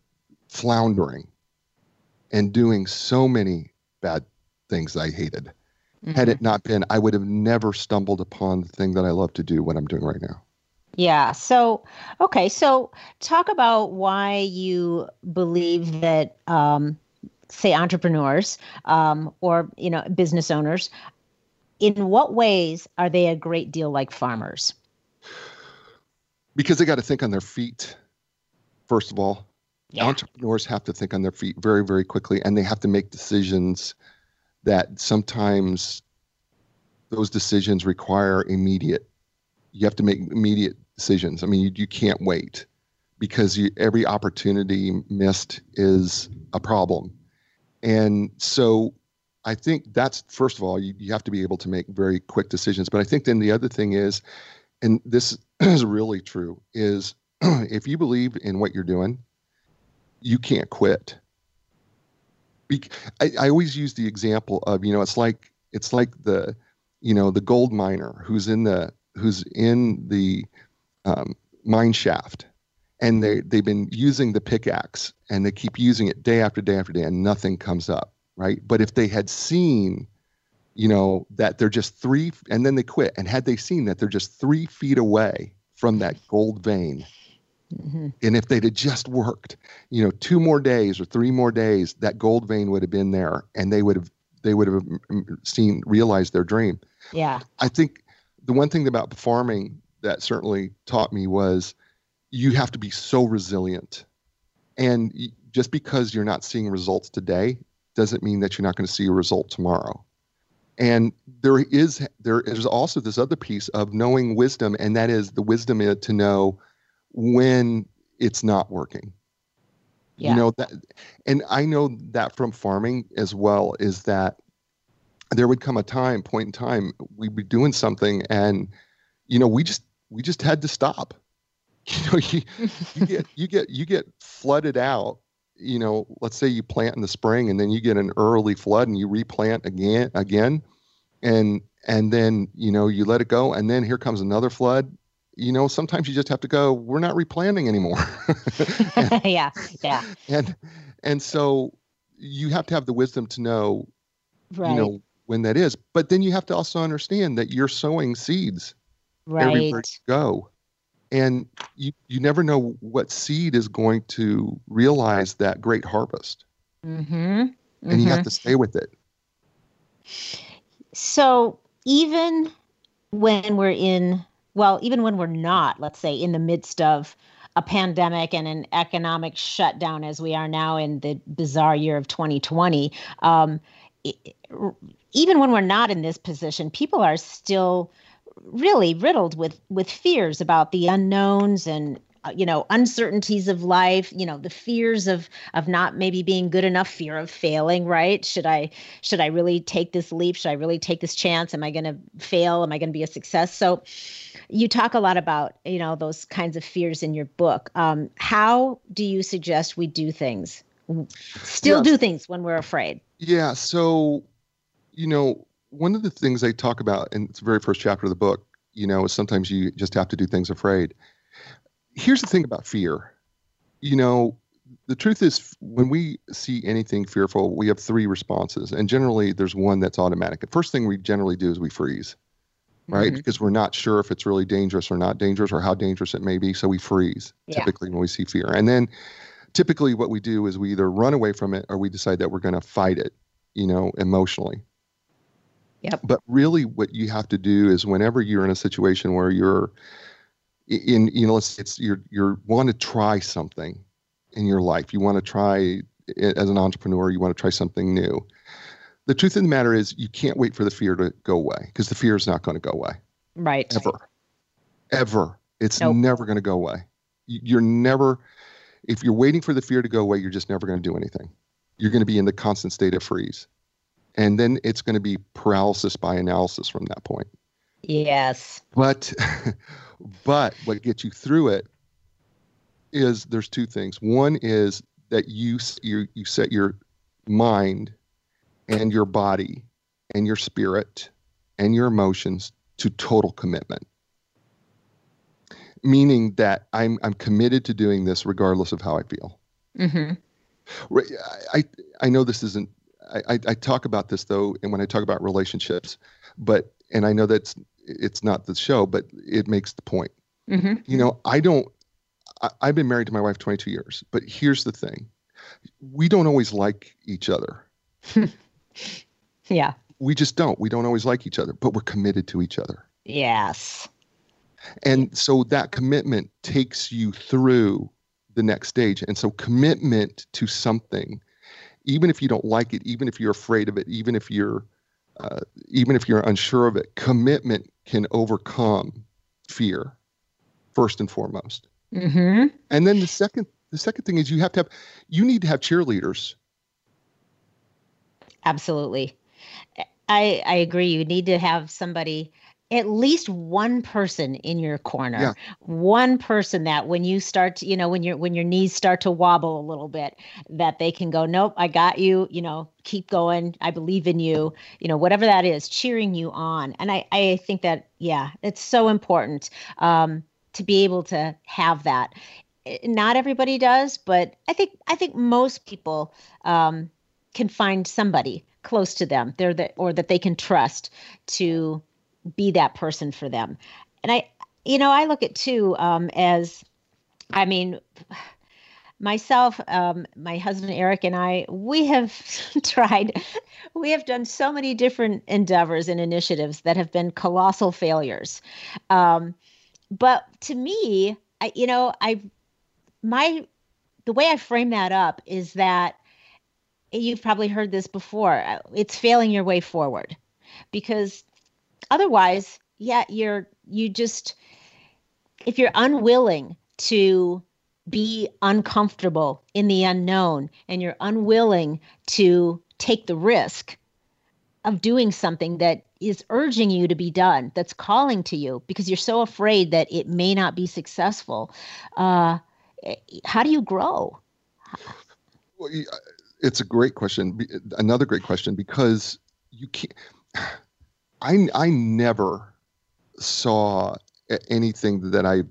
floundering and doing so many bad things I hated, Mm-hmm. Had it not been, I would have never stumbled upon the thing that I love to do, what I'm doing right now. Yeah. So, okay. So, talk about why you believe that, um, say, entrepreneurs um, or you know business owners, in what ways are they a great deal like farmers? Because they got to think on their feet. First of all, yeah. entrepreneurs have to think on their feet very, very quickly, and they have to make decisions that sometimes those decisions require immediate you have to make immediate decisions. I mean you, you can't wait because you, every opportunity missed is a problem. And so i think that's first of all you, you have to be able to make very quick decisions. But i think then the other thing is and this [CLEARS THROAT] is really true is [CLEARS THROAT] if you believe in what you're doing you can't quit I, I always use the example of you know it's like it's like the you know the gold miner who's in the who's in the um, mine shaft and they they've been using the pickaxe and they keep using it day after day after day and nothing comes up right? But if they had seen you know that they're just three and then they quit and had they seen that they're just three feet away from that gold vein Mm-hmm. And if they'd have just worked, you know, two more days or three more days, that gold vein would have been there, and they would have they would have seen realized their dream. Yeah, I think the one thing about farming that certainly taught me was you have to be so resilient, and just because you're not seeing results today doesn't mean that you're not going to see a result tomorrow. And there is there is also this other piece of knowing wisdom, and that is the wisdom to know when it's not working. Yeah. You know that and I know that from farming as well is that there would come a time, point in time, we'd be doing something and you know, we just we just had to stop. [LAUGHS] you know you, you get you get you get flooded out you know let's say you plant in the spring and then you get an early flood and you replant again again and and then you know you let it go and then here comes another flood you know sometimes you just have to go we're not replanting anymore [LAUGHS] and, [LAUGHS] yeah yeah and and so you have to have the wisdom to know right. you know when that is but then you have to also understand that you're sowing seeds right everywhere you go and you you never know what seed is going to realize that great harvest mm-hmm. and mm-hmm. you have mm-hmm. to stay with it so even when we're in well even when we're not let's say in the midst of a pandemic and an economic shutdown as we are now in the bizarre year of 2020 um, even when we're not in this position people are still really riddled with with fears about the unknowns and you know uncertainties of life you know the fears of of not maybe being good enough fear of failing right? Should i should i really take this leap? Should i really take this chance? Am i going to fail? Am i going to be a success? So you talk a lot about you know those kinds of fears in your book. Um, how do you suggest we do things? Still yeah. do things when we're afraid. Yeah so you know one of the things they talk about in the very first chapter of the book, you know, is sometimes you just have to do things afraid. Here's the thing about fear. You know, the truth is when we see anything fearful, we have three responses. And generally there's one that's automatic. The first thing we generally do is we freeze. Right? Mm-hmm. Because we're not sure if it's really dangerous or not dangerous or how dangerous it may be. So we freeze yeah. typically when we see fear. And then typically what we do is we either run away from it or we decide that we're going to fight it, you know, emotionally. Yep. But really, what you have to do is whenever you're in a situation where you're in, you know, it's, it's you're you're want to try something in your life. You want to try as an entrepreneur. You want to try something new. The truth of the matter is, you can't wait for the fear to go away because the fear is not going to go away. Right. Ever. Ever. It's nope. never going to go away. You're never. If you're waiting for the fear to go away, you're just never going to do anything. You're going to be in the constant state of freeze and then it's going to be paralysis by analysis from that point. Yes. But [LAUGHS] but what gets you through it is there's two things. One is that you you you set your mind and your body and your spirit and your emotions to total commitment. Meaning that I'm I'm committed to doing this regardless of how I feel. Mm-hmm. I I know this isn't I, I talk about this though, and when I talk about relationships, but and I know that's it's not the show, but it makes the point. Mm-hmm. You know, I don't. I, I've been married to my wife 22 years, but here's the thing: we don't always like each other. [LAUGHS] yeah. We just don't. We don't always like each other, but we're committed to each other. Yes. And so that commitment takes you through the next stage. And so commitment to something even if you don't like it, even if you're afraid of it, even if you're uh, even if you're unsure of it, commitment can overcome fear first and foremost. Mm-hmm. And then the second the second thing is you have to have you need to have cheerleaders. Absolutely. I I agree. You need to have somebody at least one person in your corner. Yeah. one person that when you start to, you know when your when your knees start to wobble a little bit that they can go nope i got you you know keep going i believe in you you know whatever that is cheering you on. And i i think that yeah it's so important um to be able to have that. Eh, not everybody does but i think i think most people um can find somebody close to them. They're the or that they can trust to be that person for them. And I, you know, I look at too um, as, I mean, myself, um, my husband Eric, and I, we have [LAUGHS] tried, we have done so many different endeavors and initiatives that have been colossal failures. Um, but to me, I, you know, I, my, the way I frame that up is that you've probably heard this before. Uh, it's failing your way forward because otherwise, yeah, you're you just if you're unwilling to be uncomfortable in the unknown and you're unwilling to take the risk of doing something that is urging you to be done, that's calling to you because you're so afraid that it may not be successful. Uh, how do you grow? Well, it's a great question. Another great question because you can't. I I never saw anything that I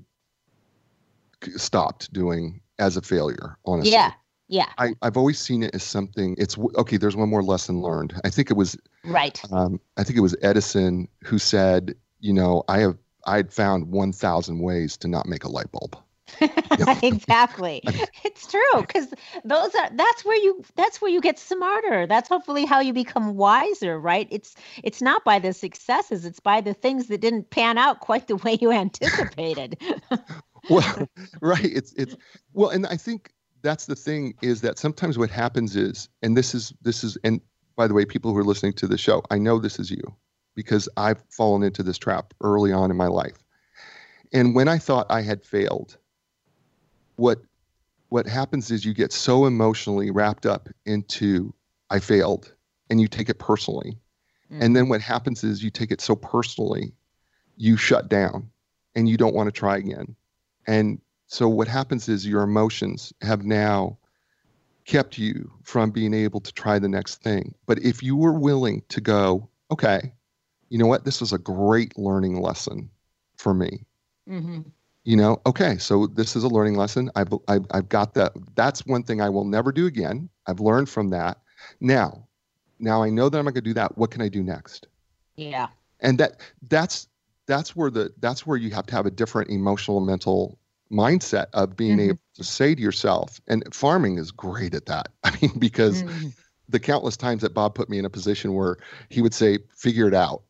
stopped doing as a failure. Honestly, yeah, yeah. I, I've always seen it as something. It's okay. There's one more lesson learned. I think it was right. Um, I think it was Edison who said, you know, I have I had found 1,000 ways to not make a light bulb. [LAUGHS] exactly. [LAUGHS] It's true because those are that's where you that's where you get smarter. That's hopefully how you become wiser right? It's it's not by the successes it's by the things that didn't pan out quite the way you anticipated. [LAUGHS] Well right it's it's well and i think that's the thing is that sometimes what happens is and this is this is and by the way people who are listening to the show i know this is you because i've fallen into this trap early on in my life. And when i thought i had failed what what happens is you get so emotionally wrapped up into I failed and you take it personally. Mm. And then what happens is you take it so personally, you shut down and you don't want to try again. And so what happens is your emotions have now kept you from being able to try the next thing. But if you were willing to go, okay, you know what? This was a great learning lesson for me. Mm-hmm you know okay so this is a learning lesson. I've, I've, I've got that. That's one thing i will never do again. I've learned from that. Now now i know that i'm not going to do that. What can i do next? Yeah. And that that's that's where the that's where you have to have a different emotional mental mindset of being mm-hmm. able to say to yourself and farming is great at that. [LAUGHS] I mean because mm-hmm. the countless times that bob put me in a position where he would say figure it out.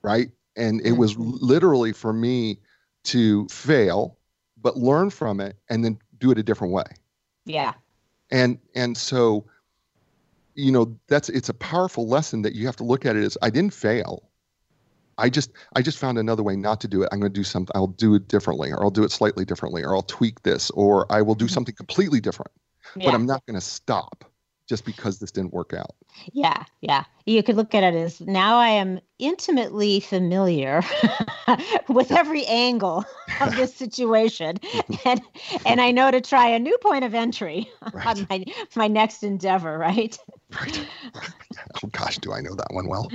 Right? And it mm-hmm. was literally for me to fail, but learn from it and then do it a different way. Yeah. And and so you know that's it's a powerful lesson that you have to look at it as I didn't fail. I just I just found another way not to do it. I'm going to do something. I'll do it differently, or I'll do it slightly differently, or I'll tweak this, or I will do mm-hmm. something completely different. Yeah. But I'm not going to stop just because this didn't work out. Yeah, yeah. You could look at it as now I am intimately familiar [LAUGHS] with every angle of [LAUGHS] this situation, mm-hmm. [LAUGHS] and and I know to try a new point of entry right. on my my next endeavor. Right. Right. Oh gosh, do I know that one well?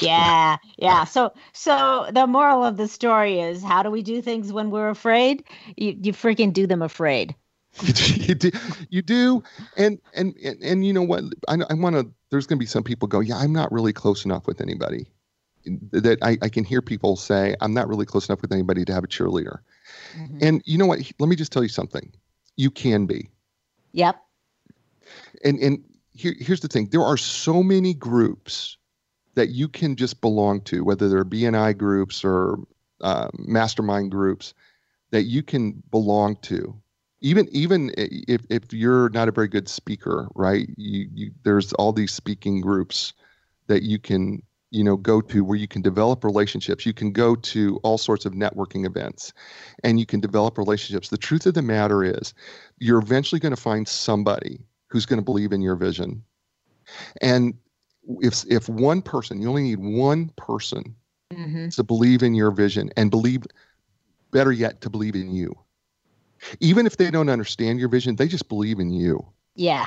yeah, yeah. So so the moral of the story is: how do we do things when we're afraid? You you freaking do them afraid. [LAUGHS] you do, you do, and and and, and you know what? I, I want to. There's going to be some people go, yeah, I'm not really close enough with anybody. That I, I can hear people say, I'm not really close enough with anybody to have a cheerleader. Mm-hmm. And you know what? Let me just tell you something. You can be. Yep. And and here, here's the thing. There are so many groups that you can just belong to, whether they're BNI groups or uh, mastermind groups, that you can belong to even even if if you're not a very good speaker, right? You, you there's all these speaking groups that you can you know go to where you can develop relationships you can go to all sorts of networking events and you can develop relationships the truth of the matter is you're eventually going to find somebody who's going to believe in your vision and if if one person you only need one person mm-hmm. to believe in your vision and believe better yet to believe in you even if they don't understand your vision, they just believe in you. Yeah.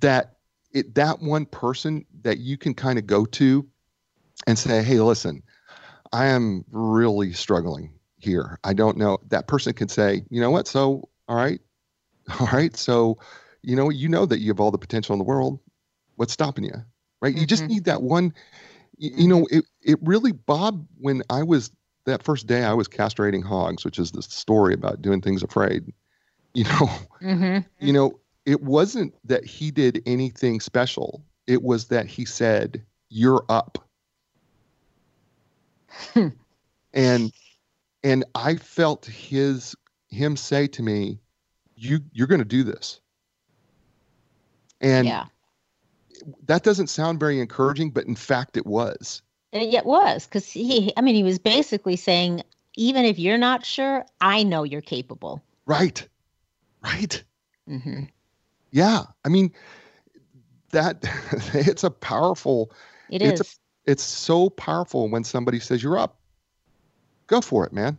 That it that one person that you can kind of go to and say, "Hey, listen, I am really struggling here. I don't know." That person can say, "You know what? So, all right, [LAUGHS] all right. So, you know, you know that you have all the potential in the world. What's stopping you? Right? Mm-hmm. You just mm-hmm. need that one. You, you know, it it really, Bob. When I was that first day I was castrating hogs, which is the story about doing things afraid. You know, mm-hmm. [LAUGHS] you know, it wasn't that he did anything special. It was that he said, "You're up," [LAUGHS] and and I felt his him say to me, "You you're going to do this," and yeah. that doesn't sound very encouraging, but in fact, it was. It was because he, I mean, he was basically saying, even if you're not sure, I know you're capable. Right. Right. Mm-hmm. Yeah. I mean, that [LAUGHS] it's a powerful, it it's is. A, it's so powerful when somebody says you're up. Go for it, man.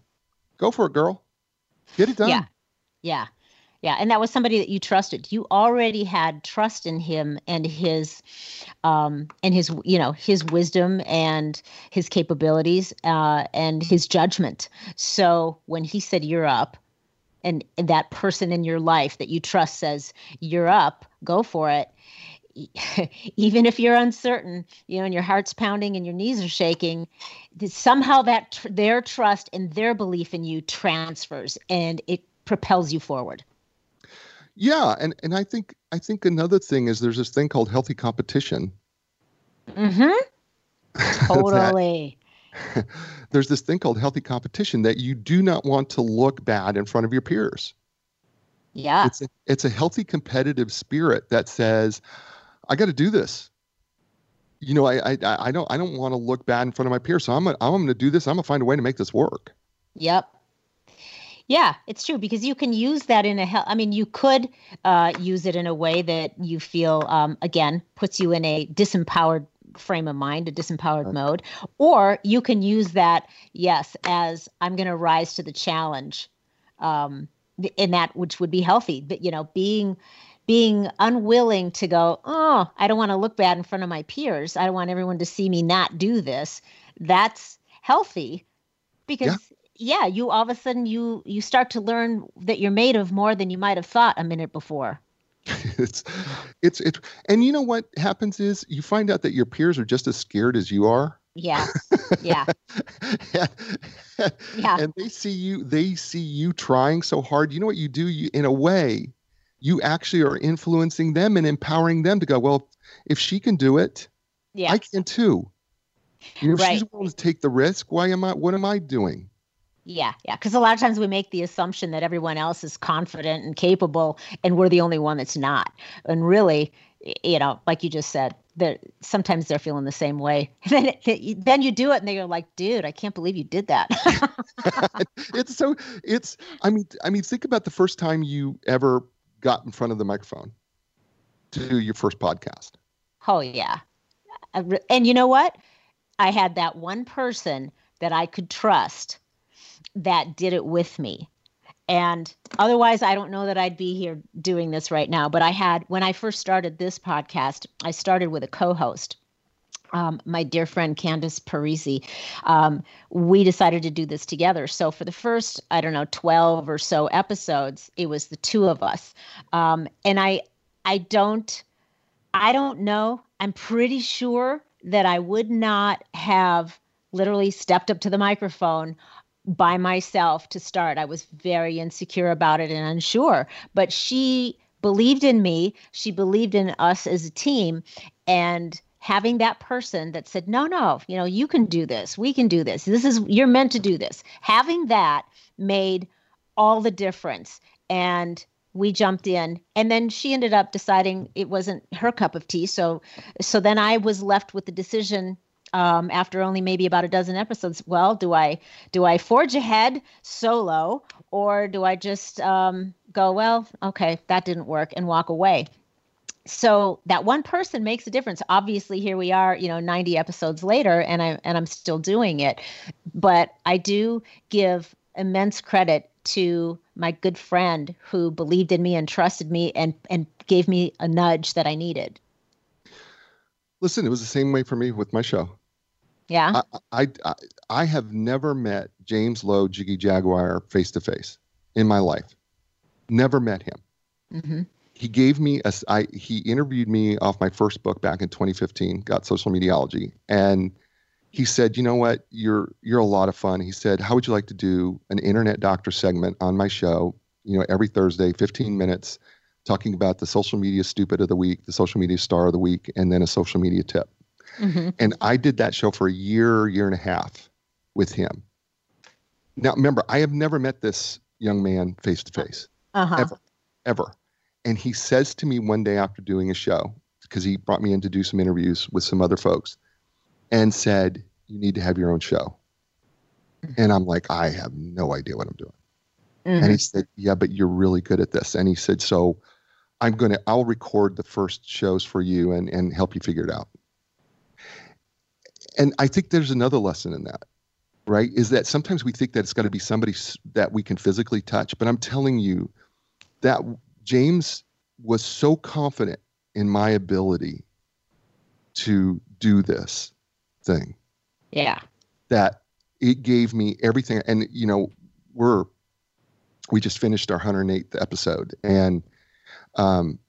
Go for it, girl. Get it done. Yeah. Yeah. Yeah, and that was somebody that you trusted. You already had trust in him and his, um, and his, you know, his wisdom and his capabilities uh, and his judgment. So when he said you're up, and, and that person in your life that you trust says you're up, go for it. [LAUGHS] Even if you're uncertain, you know, and your heart's pounding and your knees are shaking, somehow that tr- their trust and their belief in you transfers and it propels you forward. Yeah, and and I think I think another thing is there's this thing called healthy competition. Mm-hmm. [LAUGHS] Totally. [LAUGHS] there's this thing called healthy competition that you do not want to look bad in front of your peers. Yeah. It's a, it's a healthy competitive spirit that says, I got to do this. You know, I, I I don't I don't want to look bad in front of my peers, so I'm gonna, I'm going to do this. I'm going to find a way to make this work. Yep. Yeah, it's true because you can use that in a. He- I mean, you could uh, use it in a way that you feel um, again puts you in a disempowered frame of mind, a disempowered right. mode, or you can use that yes as I'm going to rise to the challenge, um, in that which would be healthy. But you know, being being unwilling to go, oh, I don't want to look bad in front of my peers. I don't want everyone to see me not do this. That's healthy because yeah you all of a sudden you you start to learn that you're made of more than you might have thought a minute before. [LAUGHS] it's it's it and you know what happens is you find out that your peers are just as scared as you are. Yeah. [LAUGHS] Yeah. and, [LAUGHS] yeah. And they see you they see you trying so hard. You know what you do? You in a way, you actually are influencing them and empowering them to go, well, if she can do it, yeah. I can too. You know, if right. she's willing to take the risk, why am I what am I doing? Yeah, yeah. Because a lot of times we make the assumption that everyone else is confident and capable, and we're the only one that's not. And really, you know, like you just said, that sometimes they're feeling the same way. [LAUGHS] then, then you do it, and they're like, "Dude, I can't believe you did that." [LAUGHS] [LAUGHS] it's so. It's. I mean, I mean, think about the first time you ever got in front of the microphone to do your first podcast. Oh yeah, uh, and you know what? I had that one person that I could trust that did it with me. And otherwise, I don't know that I'd be here doing this right now. But I had, when I first started this podcast, I started with a co host. Um, my dear friend Candace Parisi, um, we decided to do this together. So for the first, I don't know, twelve or so episodes, it was the two of us. Um, and I, I don't, I don't know. I'm pretty sure that I would not have literally stepped up to the microphone by myself to start. I was very insecure about it and unsure, but she believed in me. She believed in us as a team. And having that person that said, no, no, you know, you can do this. We can do this. This is, you're meant to do this. Having that made all the difference. And we jumped in and then she ended up deciding it wasn't her cup of tea so so then i was left with the decision um, after only maybe about a dozen episodes well do i do i forge ahead solo or do i just um, go well okay that didn't work and walk away? So that one person makes a difference. Obviously here we are you know 90 episodes later and i and i'm still doing it. But i do give immense credit to my good friend who believed in me and trusted me and and gave me a nudge that i needed. Listen it was the same way for me with my show yeah. I, I, I have never met James Lowe, Jiggy Jaguar face to face in my life. Never met him. Mm-hmm. He gave me a, I, he interviewed me off my first book back in 2015, got social mediology. And he said, you know what, you're, you're a lot of fun. He said, how would you like to do an internet doctor segment on my show? You know, every Thursday, 15 minutes talking about the social media stupid of the week, the social media star of the week, and then a social media tip. Mm-hmm. And I did that show for a year, year and a half with him. Now, remember, I have never met this young man face to face, ever, ever. And he says to me one day after doing a show, because he brought me in to do some interviews with some other folks, and said, You need to have your own show. Mm-hmm. And I'm like, I have no idea what I'm doing. Mm-hmm. And he mm-hmm. said, Yeah, but you're really good at this. And he said, So I'm going to, I'll record the first shows for you and, and help you figure it out and I think there's another lesson in that, right? Is that sometimes we think that it's got to be somebody that we can physically touch, but I'm telling you that James was so confident in my ability to do this thing. Yeah. That it gave me everything. And, you know, we're, we just finished our 108th episode. And um,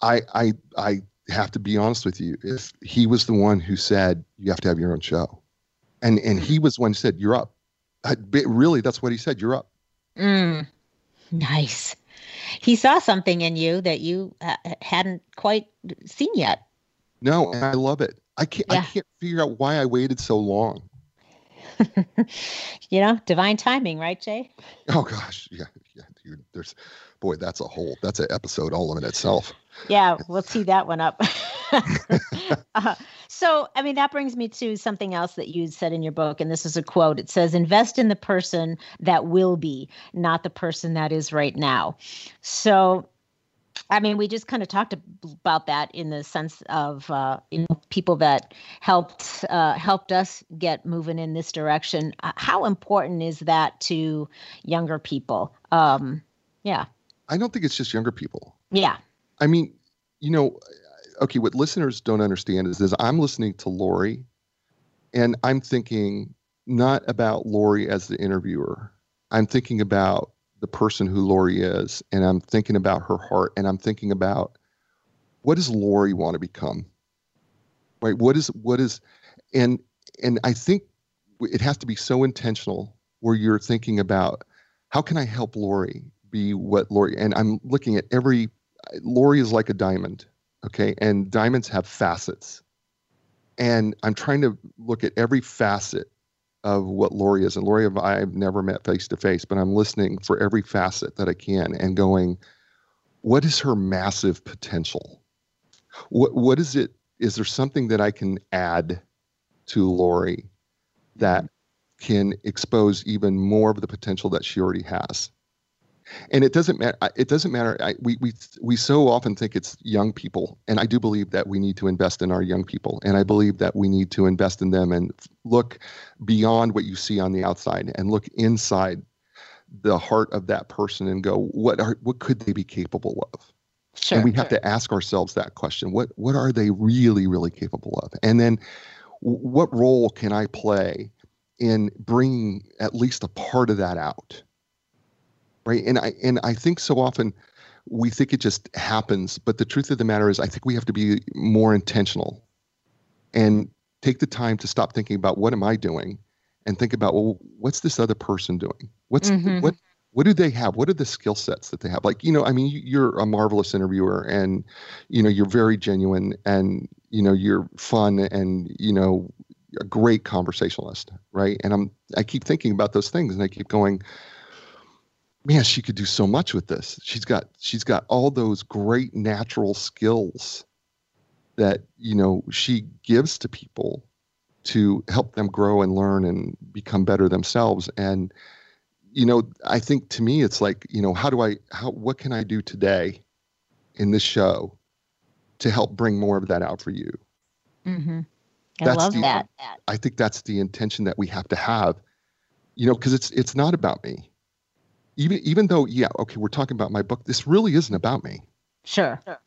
I, I, I have to be honest with you. If he was the one who said, you have to have your own show. And, and he was one who said, you're up. I, really, that's what he said. You're up. Mm, nice. He saw something in you that you uh, hadn't quite seen yet. No, and I love it. I can't. Yeah. I can't figure out why I waited so long. [LAUGHS] you know, divine timing, right, Jay? Oh gosh, yeah, yeah. Dude, there's, boy, that's a whole. That's an episode all in itself. Yeah, we'll see that one up. [LAUGHS] uh, so, I mean, that brings me to something else that you said in your book, and this is a quote. It says, "Invest in the person that will be, not the person that is right now." So, I mean, we just kind of talked about that in the sense of uh, you know people that helped uh, helped us get moving in this direction. Uh, how important is that to younger people? Um, yeah, I don't think it's just younger people. Yeah, I mean, you know, okay. What listeners don't understand is, is I'm listening to Lori, and I'm thinking not about Lori as the interviewer. I'm thinking about the person who Lori is, and I'm thinking about her heart, and I'm thinking about what does Lori want to become? Right? What is what is and and I think it has to be so intentional where you're thinking about how can I help Lori be what Lori and I'm looking at every Lori is like a diamond, okay? And diamonds have facets. And I'm trying to look at every facet of what Lori is. And Lori, I've never met face to face, but I'm listening for every facet that I can and going, what is her massive potential? What what is it? Is there something that I can add to Lori that mm-hmm. can expose even more of the potential that she already has? And it doesn't matter it doesn't matter I, we, we we so often think it's young people and i do believe that we need to invest in our young people and i believe that we need to invest in them and look beyond what you see on the outside and look inside the heart of that person and go what are what could they be capable of? Sure, and we have sure. to ask ourselves that question what what are they really really capable of? And then what role can i play in bringing at least a part of that out right? And i and i think so often we think it just happens but the truth of the matter is i think we have to be more intentional and take the time to stop thinking about what am i doing and think about well what's this other person doing? What's mm-hmm. what what do they have? What are the skill sets that they have? Like you know i mean you're a marvelous interviewer and you know you're very genuine and you know you're fun and you know a great conversationalist right? And i'm i keep thinking about those things and i keep going man, she could do so much with this. She's got she's got all those great natural skills that you know she gives to people to help them grow and learn and become better themselves and you know i think to me it's like you know how do i how what can i do today in this show to help bring more of that out for you mm-hmm. i that's love the, that i think that's the intention that we have to have you know because it's it's not about me even even though yeah okay we're talking about my book this really isn't about me sure, sure.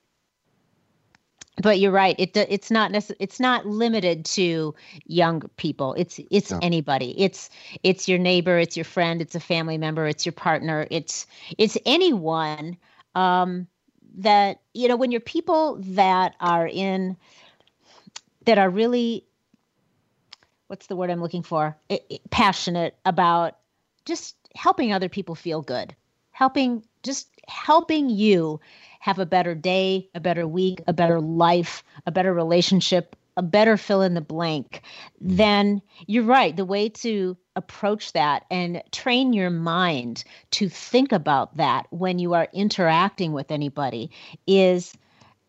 but you're right it it's not necess- it's not limited to young people it's it's no. anybody it's it's your neighbor it's your friend it's a family member it's your partner it's it's anyone um that you know when you're people that are in that are really what's the word i'm looking for it, it, passionate about just helping other people feel good, helping just helping you have a better day, a better week, a better life, a better relationship, a better fill in the blank, then you're right. The way to approach that and train your mind to think about that when you are interacting with anybody is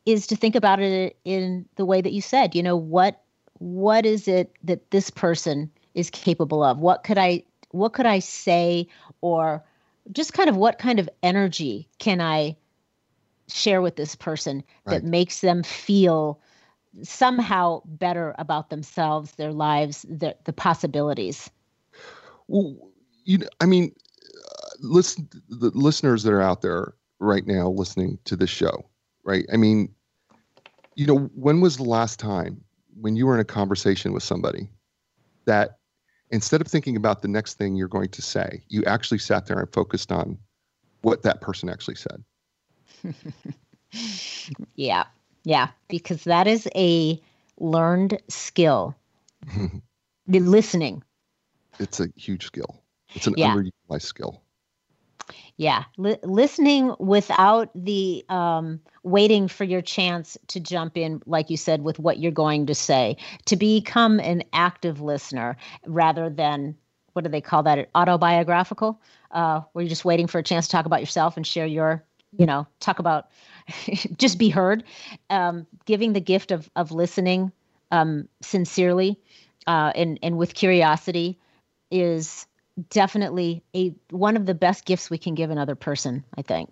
is to think about it in the way that you said you know what what is it that this person is capable of what could i what could I say or just kind of what kind of energy can I share with this person right. that makes them feel somehow better about themselves, their lives, the the possibilities. Well, you know, I mean, uh, listen, the listeners that are out there right now listening to this show, right? I mean, you know, when was the last time when you were in a conversation with somebody that instead of thinking about the next thing you're going to say, you actually sat there and focused on what that person actually said? [LAUGHS] yeah. Yeah. Because that is a learned skill. the [LAUGHS] listening. It's a huge skill. It's an yeah. underutilized skill. Yeah, listening without the um, waiting for your chance to jump in, like you said, with what you're going to say, to become an active listener rather than what do they call that? Autobiographical, uh, where you're just waiting for a chance to talk about yourself and share your, you know, talk about, [LAUGHS] just be heard. Um, giving the gift of of listening um, sincerely uh, and and with curiosity is definitely a one of the best gifts we can give another person i think.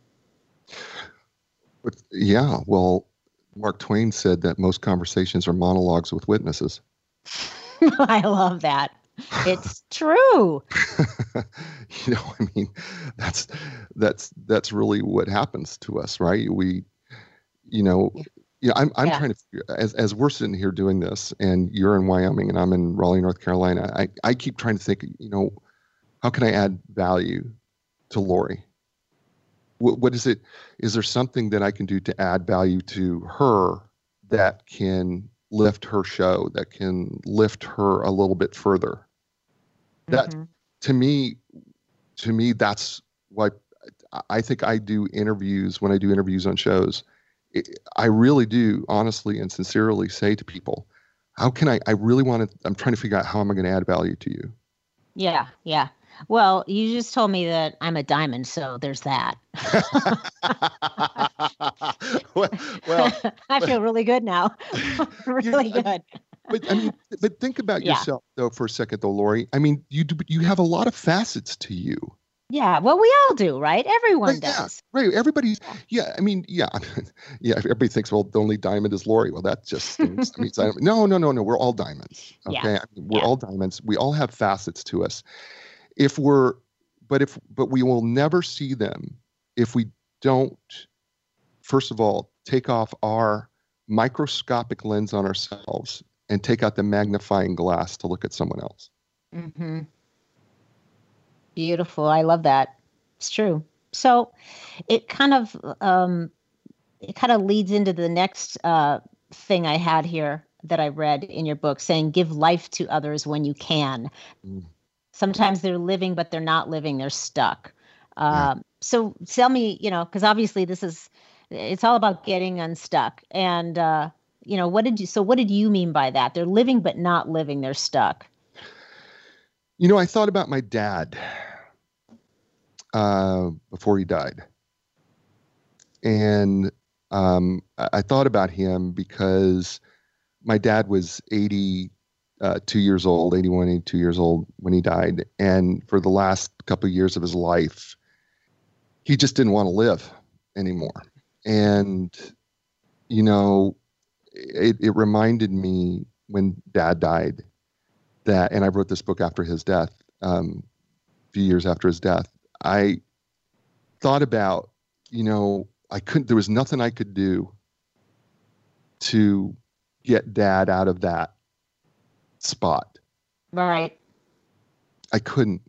Yeah well mark twain said that most conversations are monologues with witnesses. [LAUGHS] I love that. It's true. [LAUGHS] You know i mean that's that's that's really what happens to us right? We you know yeah, I'm, I'm yeah. trying to as, as we're sitting here doing this and you're in Wyoming and I'm in Raleigh, North Carolina, I, I keep trying to think, you know, how can I add value to Lori? What, what is it? Is there something that I can do to add value to her that can lift her show, that can lift her a little bit further? That mm-hmm. to me, to me, that's why I think I do interviews when I do interviews on shows. I really do honestly and sincerely say to people, how can I, I really want to, I'm trying to figure out how am I going to add value to you? Yeah. Yeah. Well, you just told me that I'm a diamond, so there's that. well, well, [LAUGHS] I feel really good now. [LAUGHS] really good. But I mean, but think about yeah. yourself though for a second, though, Lori. I mean, you do, you have a lot of facets to you. Yeah, well, we all do, right? Everyone right, does. Yeah, right. Everybody's. Yeah, I mean, yeah, [LAUGHS] yeah. Everybody thinks, well, the only diamond is Lori. Well, that just stinks. I mean, no, no, no, no. We're all diamonds. Okay, yeah. I mean, we're yeah. all diamonds. We all have facets to us if we're but if but we will never see them if we don't first of all take off our microscopic lens on ourselves and take out the magnifying glass to look at someone else. Mm-hmm. beautiful. I love that. It's true. So it kind of um, it kind of leads into the next uh, thing i had here that i read in your book saying give life to others when you can. Mm sometimes they're living but they're not living they're stuck. Yeah. um, so tell me you know because obviously this is it's all about getting unstuck. And uh, you know what did you so what did you mean by that? They're living but not living they're stuck. You know i thought about my dad uh, before he died. And um, I, I thought about him because my dad was 80 uh, two years old, 81, 82 years old when he died. And for the last couple of years of his life, he just didn't want to live anymore. And, you know, it, it reminded me when dad died that, and I wrote this book after his death, um, a few years after his death, I thought about, you know, I couldn't, there was nothing I could do to get dad out of that spot. Right. I couldn't.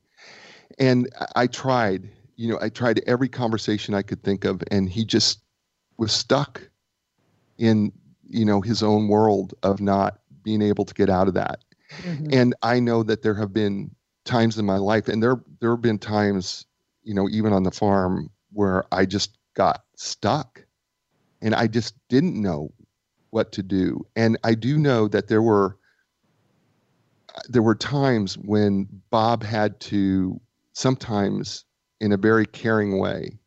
And I tried, you know, I tried every conversation I could think of, and he just was stuck in, you know, his own world of not being able to get out of that. Mm-hmm. And I know that there have been times in my life, and there there have been times, you know, even on the farm where I just got stuck, and I just didn't know what to do. And I do know that there were there were times when Bob had to sometimes in a very caring way,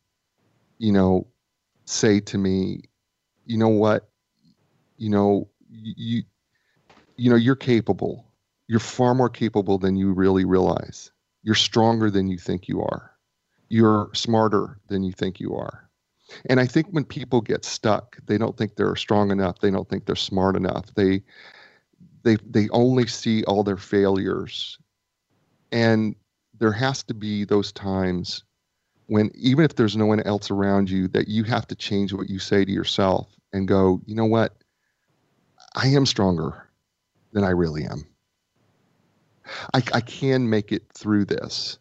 you know, say to me, you know what, you know, you, you know, you're capable. You're far more capable than you really realize. You're stronger than you think you are. You're smarter than you think you are. And I think when people get stuck, they don't think they're strong enough. They don't think they're smart enough. They they they only see all their failures. And there has to be those times when even if there's no one else around you that you have to change what you say to yourself and go, you know what? I am stronger than I really am. I, I can make it through this.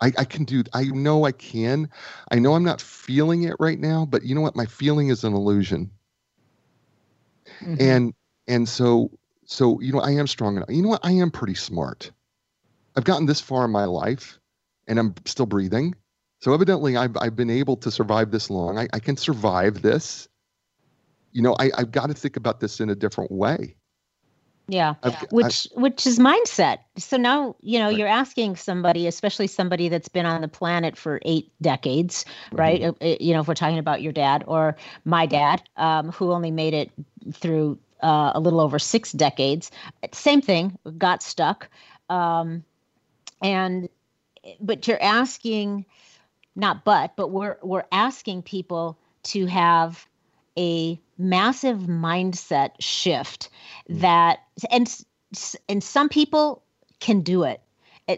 I, I can do I know I can. I know I'm not feeling it right now, but you know what? My feeling is an illusion. Mm-hmm. And and so so you know I am strong enough. You know what? I am pretty smart. I've gotten this far in my life and I'm still breathing. So evidently I've I've been able to survive this long. I, I can survive this. You know, I, I've got to think about this in a different way. Yeah, which I've, which is mindset. So now you know right. you're asking somebody, especially somebody that's been on the planet for eight decades, right? Mm-hmm. Uh, uh, you know, if we're talking about your dad or my dad, um, who only made it through uh, a little over six decades. Same thing, got stuck, um, and but you're asking, not but, but we're we're asking people to have a massive mindset shift mm. that and and some people can do it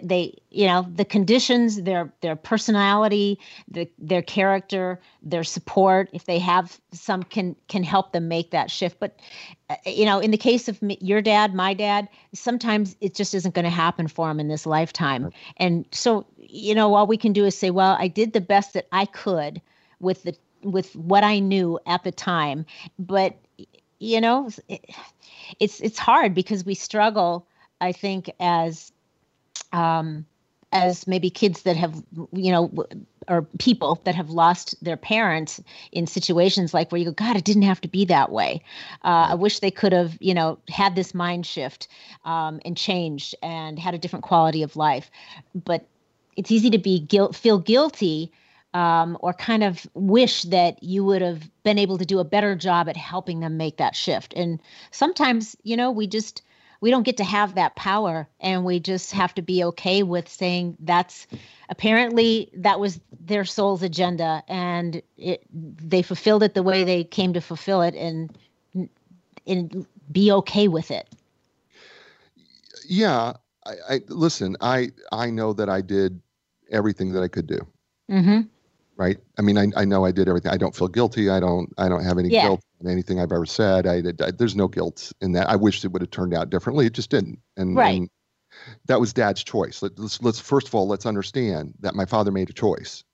they you know the conditions their their personality the, their character their support if they have some can can help them make that shift but uh, you know in the case of me, your dad my dad sometimes it just isn't going to happen for them in this lifetime and so you know all we can do is say well i did the best that i could with the with what I knew at the time. But you know, it's it's hard because we struggle. I think as um, as maybe kids that have you know or people that have lost their parents in situations like where you go god it didn't have to be that way uh, i wish they could have you know had this mind shift um, and changed and had a different quality of life but it's easy to be guilt feel guilty um, or kind of wish that you would have been able to do a better job at helping them make that shift. And sometimes, you know, we just we don't get to have that power, and we just have to be okay with saying that's apparently that was their soul's agenda, and it, they fulfilled it the way they came to fulfill it, and and be okay with it. Yeah, I, I listen. I I know that I did everything that I could do. Mm-hmm right? I mean, I, I know I did everything. I don't feel guilty. I don't I don't have any yeah. guilt in anything I've ever said. I, I, there's no guilt in that. I wish it would have turned out differently. It just didn't. And, right. and that was Dad's choice. Let, let's let's first of all let's understand that my father made a choice.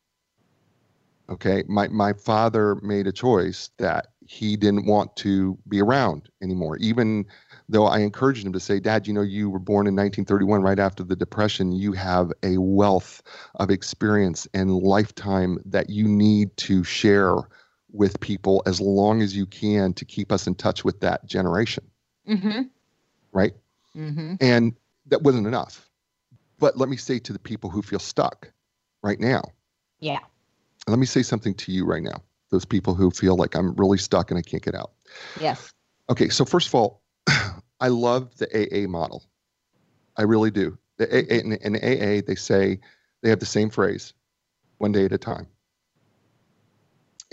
Okay, my my father made a choice that he didn't want to be around anymore, even though I encouraged him to say, Dad, you know, you were born in 1931, right after the Depression. You have a wealth of experience and lifetime that you need to share with people as long as you can to keep us in touch with that generation. Mm-hmm. Right? Mm-hmm. And that wasn't enough. But let me say to the people who feel stuck right now. Yeah. Let me say something to you right now. Those people who feel like I'm really stuck and I can't get out. Yes. Okay. So, first of all, [CLEARS THROAT] I love the AA model. I really do. The AA, in, in AA, they say they have the same phrase, one day at a time.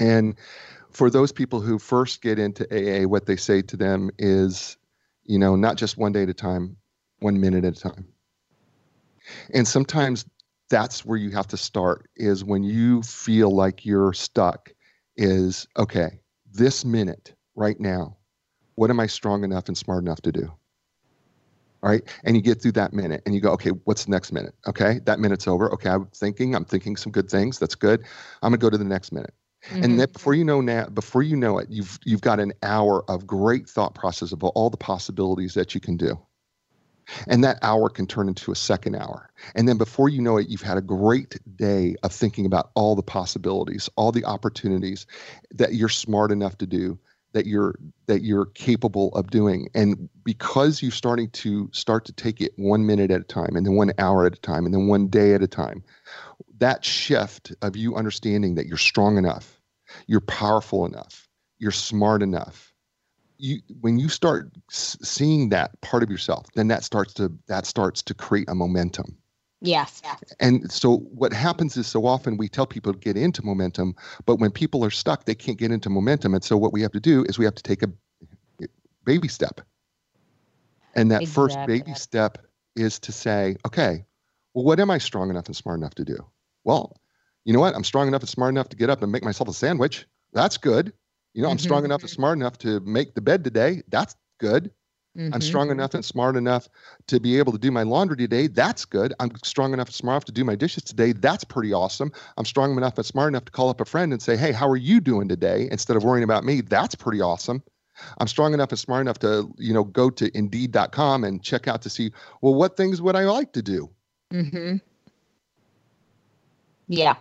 And for those people who first get into AA, what they say to them is, you know, not just one day at a time, one minute at a time. And sometimes that's where you have to start is when you feel like you're stuck is okay, this minute right now, what am I strong enough and smart enough to do? All right. And you get through that minute and you go, okay, what's the next minute? Okay. That minute's over. Okay. I'm thinking, I'm thinking some good things. That's good. I'm going to go to the next minute. Mm-hmm. And then before you know now, before you know it, you've you've got an hour of great thought process of all the possibilities that you can do. And that hour can turn into a second hour. And then before you know it, you've had a great day of thinking about all the possibilities, all the opportunities that you're smart enough to do that you're that you're capable of doing and because you're starting to start to take it one minute at a time and then one hour at a time and then one day at a time that shift of you understanding that you're strong enough you're powerful enough you're smart enough you when you start seeing that part of yourself then that starts to that starts to create a momentum Yes. And so what happens is so often we tell people to get into momentum, but when people are stuck, they can't get into momentum. And so what we have to do is we have to take a baby step. And that first baby step is to say, okay, well, what am I strong enough and smart enough to do? Well, you know what? I'm strong enough and smart enough to get up and make myself a sandwich. That's good. You know, I'm strong Mhm. enough and smart enough to make the bed today. That's good. I'm Mhm. strong enough and smart enough to be able to do my laundry today. That's good. I'm strong enough and smart enough to do my dishes today. That's pretty awesome. I'm strong enough and smart enough to call up a friend and say, Hey, how are you doing today? Instead of worrying about me. That's pretty awesome. I'm strong enough and smart enough to, you know, go to indeed.com and check out to see, well, what things would I like to do? Mm-hmm. Yeah.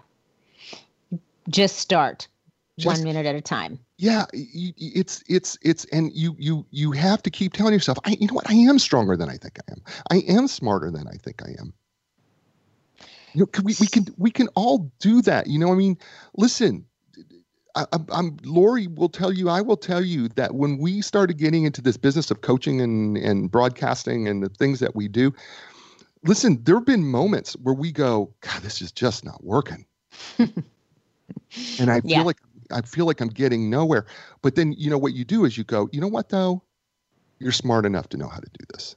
Just start Just- one minute at a time. Yeah, it's it's it's and you you you have to keep telling yourself, I you know what, I am stronger than I think I am. I am smarter than I think I am. You know, we we can we can all do that. You know, I mean, listen, I, I'm, I'm Lori will tell you, I will tell you that when we started getting into this business of coaching and and broadcasting and the things that we do, listen, there have been moments where we go, God, this is just not working. [LAUGHS] and I feel Yeah. like I feel like I'm getting nowhere. But then you know what you do is you go, you know what though? You're smart enough to know how to do this.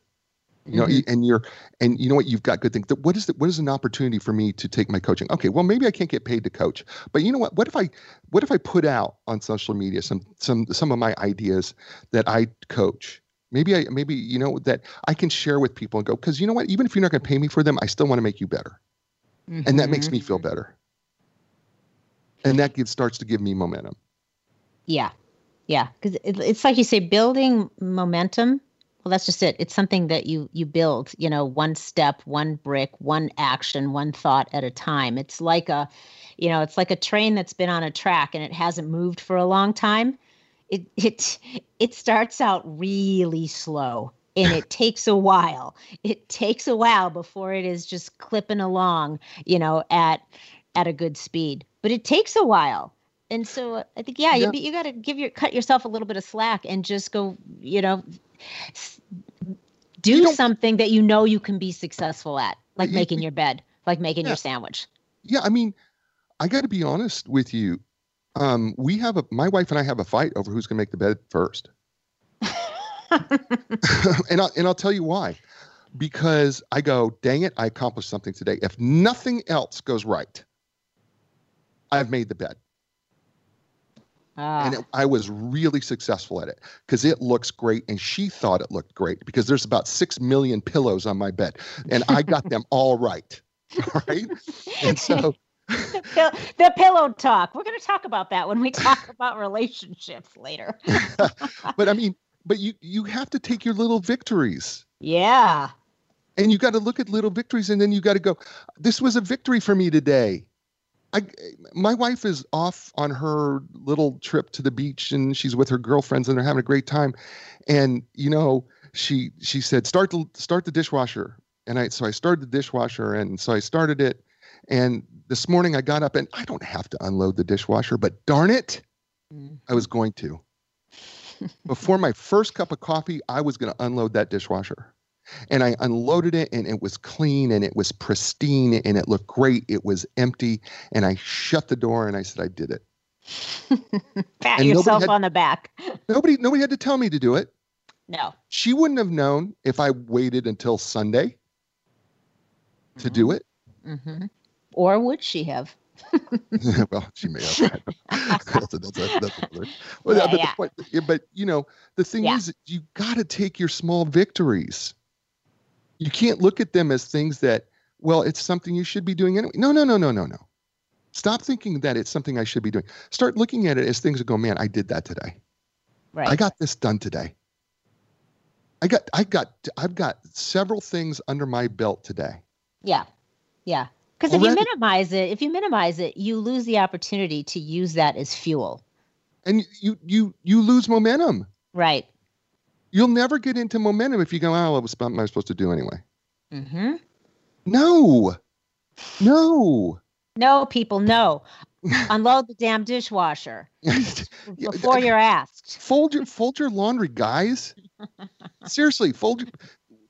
You know, Mhm. and you're and you know what you've got good things. What is the, what is an opportunity for me to take my coaching? Okay, well maybe I can't get paid to coach, but you know what? What if I what if I put out on social media some some some of my ideas that I coach? Maybe I maybe you know that I can share with people and go because you know what? Even if you're not going to pay me for them, I still want to make you better, and that makes me feel mm-hmm. better. And that gives starts to give me momentum. Yeah. Yeah. Because it, it's like you say, building momentum. Well, that's just it. It's something that you you build, you know, one step, one brick, one action, one thought at a time. It's like a, you know, it's like a train that's been on a track and it hasn't moved for a long time. It it it starts out really slow and it [LAUGHS] takes a while. It takes a while before it is just clipping along, you know, at at a good speed. But it takes a while and so uh, I think yeah, Yeah. you you got to give your cut yourself a little bit of slack and just go, you know, s- do You something that you know you can be successful at, like making your bed, like making Yeah. your sandwich. Yeah, I mean, I got to be honest with you. Um, we have a my wife and I have a fight over who's going to make the bed first, [LAUGHS] [LAUGHS] and I, and I'll tell you why. Because I go, dang it, I accomplished something today. If nothing else goes right, I've made the bed, Ah, and it, I was really successful at it because it looks great, and she thought it looked great because there's about six million pillows on my bed, and I got them [LAUGHS] all right. All right, and so the, pill- the pillow talk. We're going to talk about that when we talk [LAUGHS] about relationships later. [LAUGHS] but I mean, but you you have to take your little victories. Yeah. And you got to look at little victories and then you got to go, this was a victory for me today. I my wife is off on her little trip to the beach and she's with her girlfriends and they're having a great time. And you know, she she said start the start the dishwasher. And I so I started the dishwasher and so I started it and this morning I got up and I don't have to unload the dishwasher, but darn it, Mm. I was going to. Before my first cup of coffee, I was going to unload that dishwasher. And I unloaded it and it was clean and it was pristine and it looked great. It was empty. And I shut the door and I said, I did it. [LAUGHS] Pat And yourself had- on the back. [LAUGHS] Nobody, nobody had to tell me to do it. No. She wouldn't have known if I waited until Sunday to do it. hmm Or would she have? [LAUGHS] well, she may have. [LAUGHS] that's a, that's a, that's another. Well, Yeah, but, yeah. point, but you know, the thing Yeah. is, you got to take your small victories. You can't look at them as things that, well, it's something you should be doing anyway. No, no, no, no, no, no. Stop thinking that it's something I should be doing. Start looking at it as things that go, man, I did that today. Right. I got this done today. I got, I got, I've got several things under my belt today. Yeah. Yeah. Because if you minimize it, if you minimize it, you lose the opportunity to use that as fuel. And you, you, you lose momentum. Right. You'll never get into momentum if you go, oh, what am I supposed to do anyway? Mm-hmm. No, no. No, people, no. Unload the damn dishwasher [LAUGHS] before you're asked. fold your fold your laundry, guys. [LAUGHS] Seriously, fold your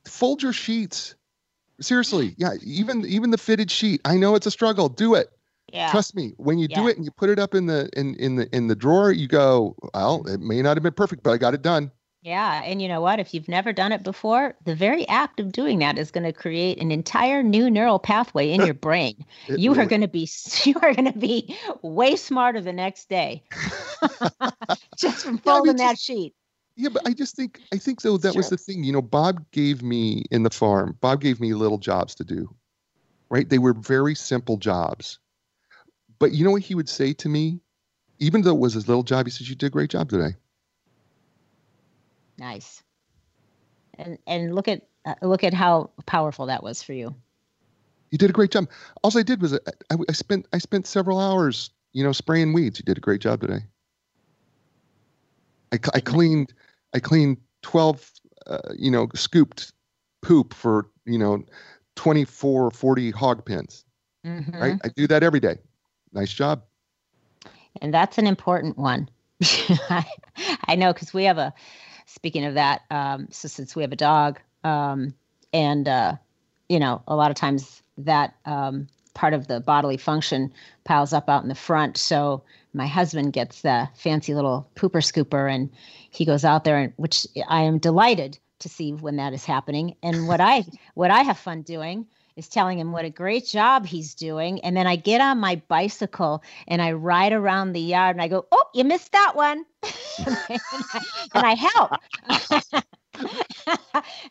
fold your sheets. Seriously, yeah. Even even the fitted sheet. I know it's a struggle. Do it. Yeah. Trust me. When you do it and you put it up in the in in the in the drawer, you go, well, it may not have been perfect, but I got it done. Yeah, and you know what? If you've never done it before, the very act of doing that is going to create an entire new neural pathway in your [LAUGHS] brain. It you are going to be [LAUGHS] you are going to be way smarter the next day [LAUGHS] just from Yeah, I mean, folding that just- sheet. Yeah, but I just think I think though that was the thing. You know, Bob gave me in the farm. Bob gave me little jobs to do. Right? They were very simple jobs. But you know what he would say to me, even though it was his little job, he says, "You did a great job today." Nice. And and look at uh, look at how powerful that was for you. You did a great job. All I did was I, I, I spent I spent several hours, you know, spraying weeds. You did a great job today. I, I cleaned I cleaned twelve, uh, you know, scooped poop for you know, 24, 40 hog pens. Mhm. Right? I do that every day. Nice job. And that's an important one. [LAUGHS] I, I know because we have a, speaking of that, um, so since we have a dog, um, and, uh, you know, a lot of times that um, part of the bodily function piles up out in the front. So my husband gets the fancy little pooper scooper and he goes out there, and which I am delighted to see when that is happening. And what I, [LAUGHS] what I have fun doing is telling him what a great job he's doing. And then I get on my bicycle and I ride around the yard and I go, Oh, you missed that one. [LAUGHS] and, I, and I help. [LAUGHS] [LAUGHS] and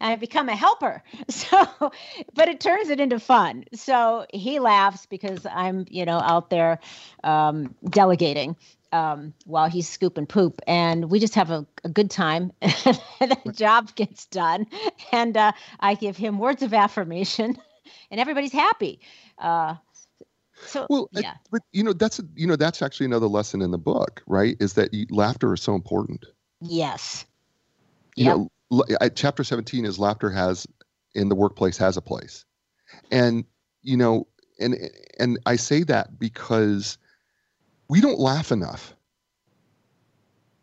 I become a helper. [LAUGHS] So, but it turns it into fun. So he laughs because I'm, you know, out there um, delegating um, while he's scooping poop. And we just have a, a good time. [LAUGHS] the job gets done. And uh, I give him words of affirmation and everybody's happy. Uh, so Well, yeah, but you know that's a, you know that's actually another lesson in the book, right? Is that you, laughter is so important. yes, you Yep. know l- I- chapter 17 is laughter has in the workplace has a place and you know and and i say that because we don't laugh enough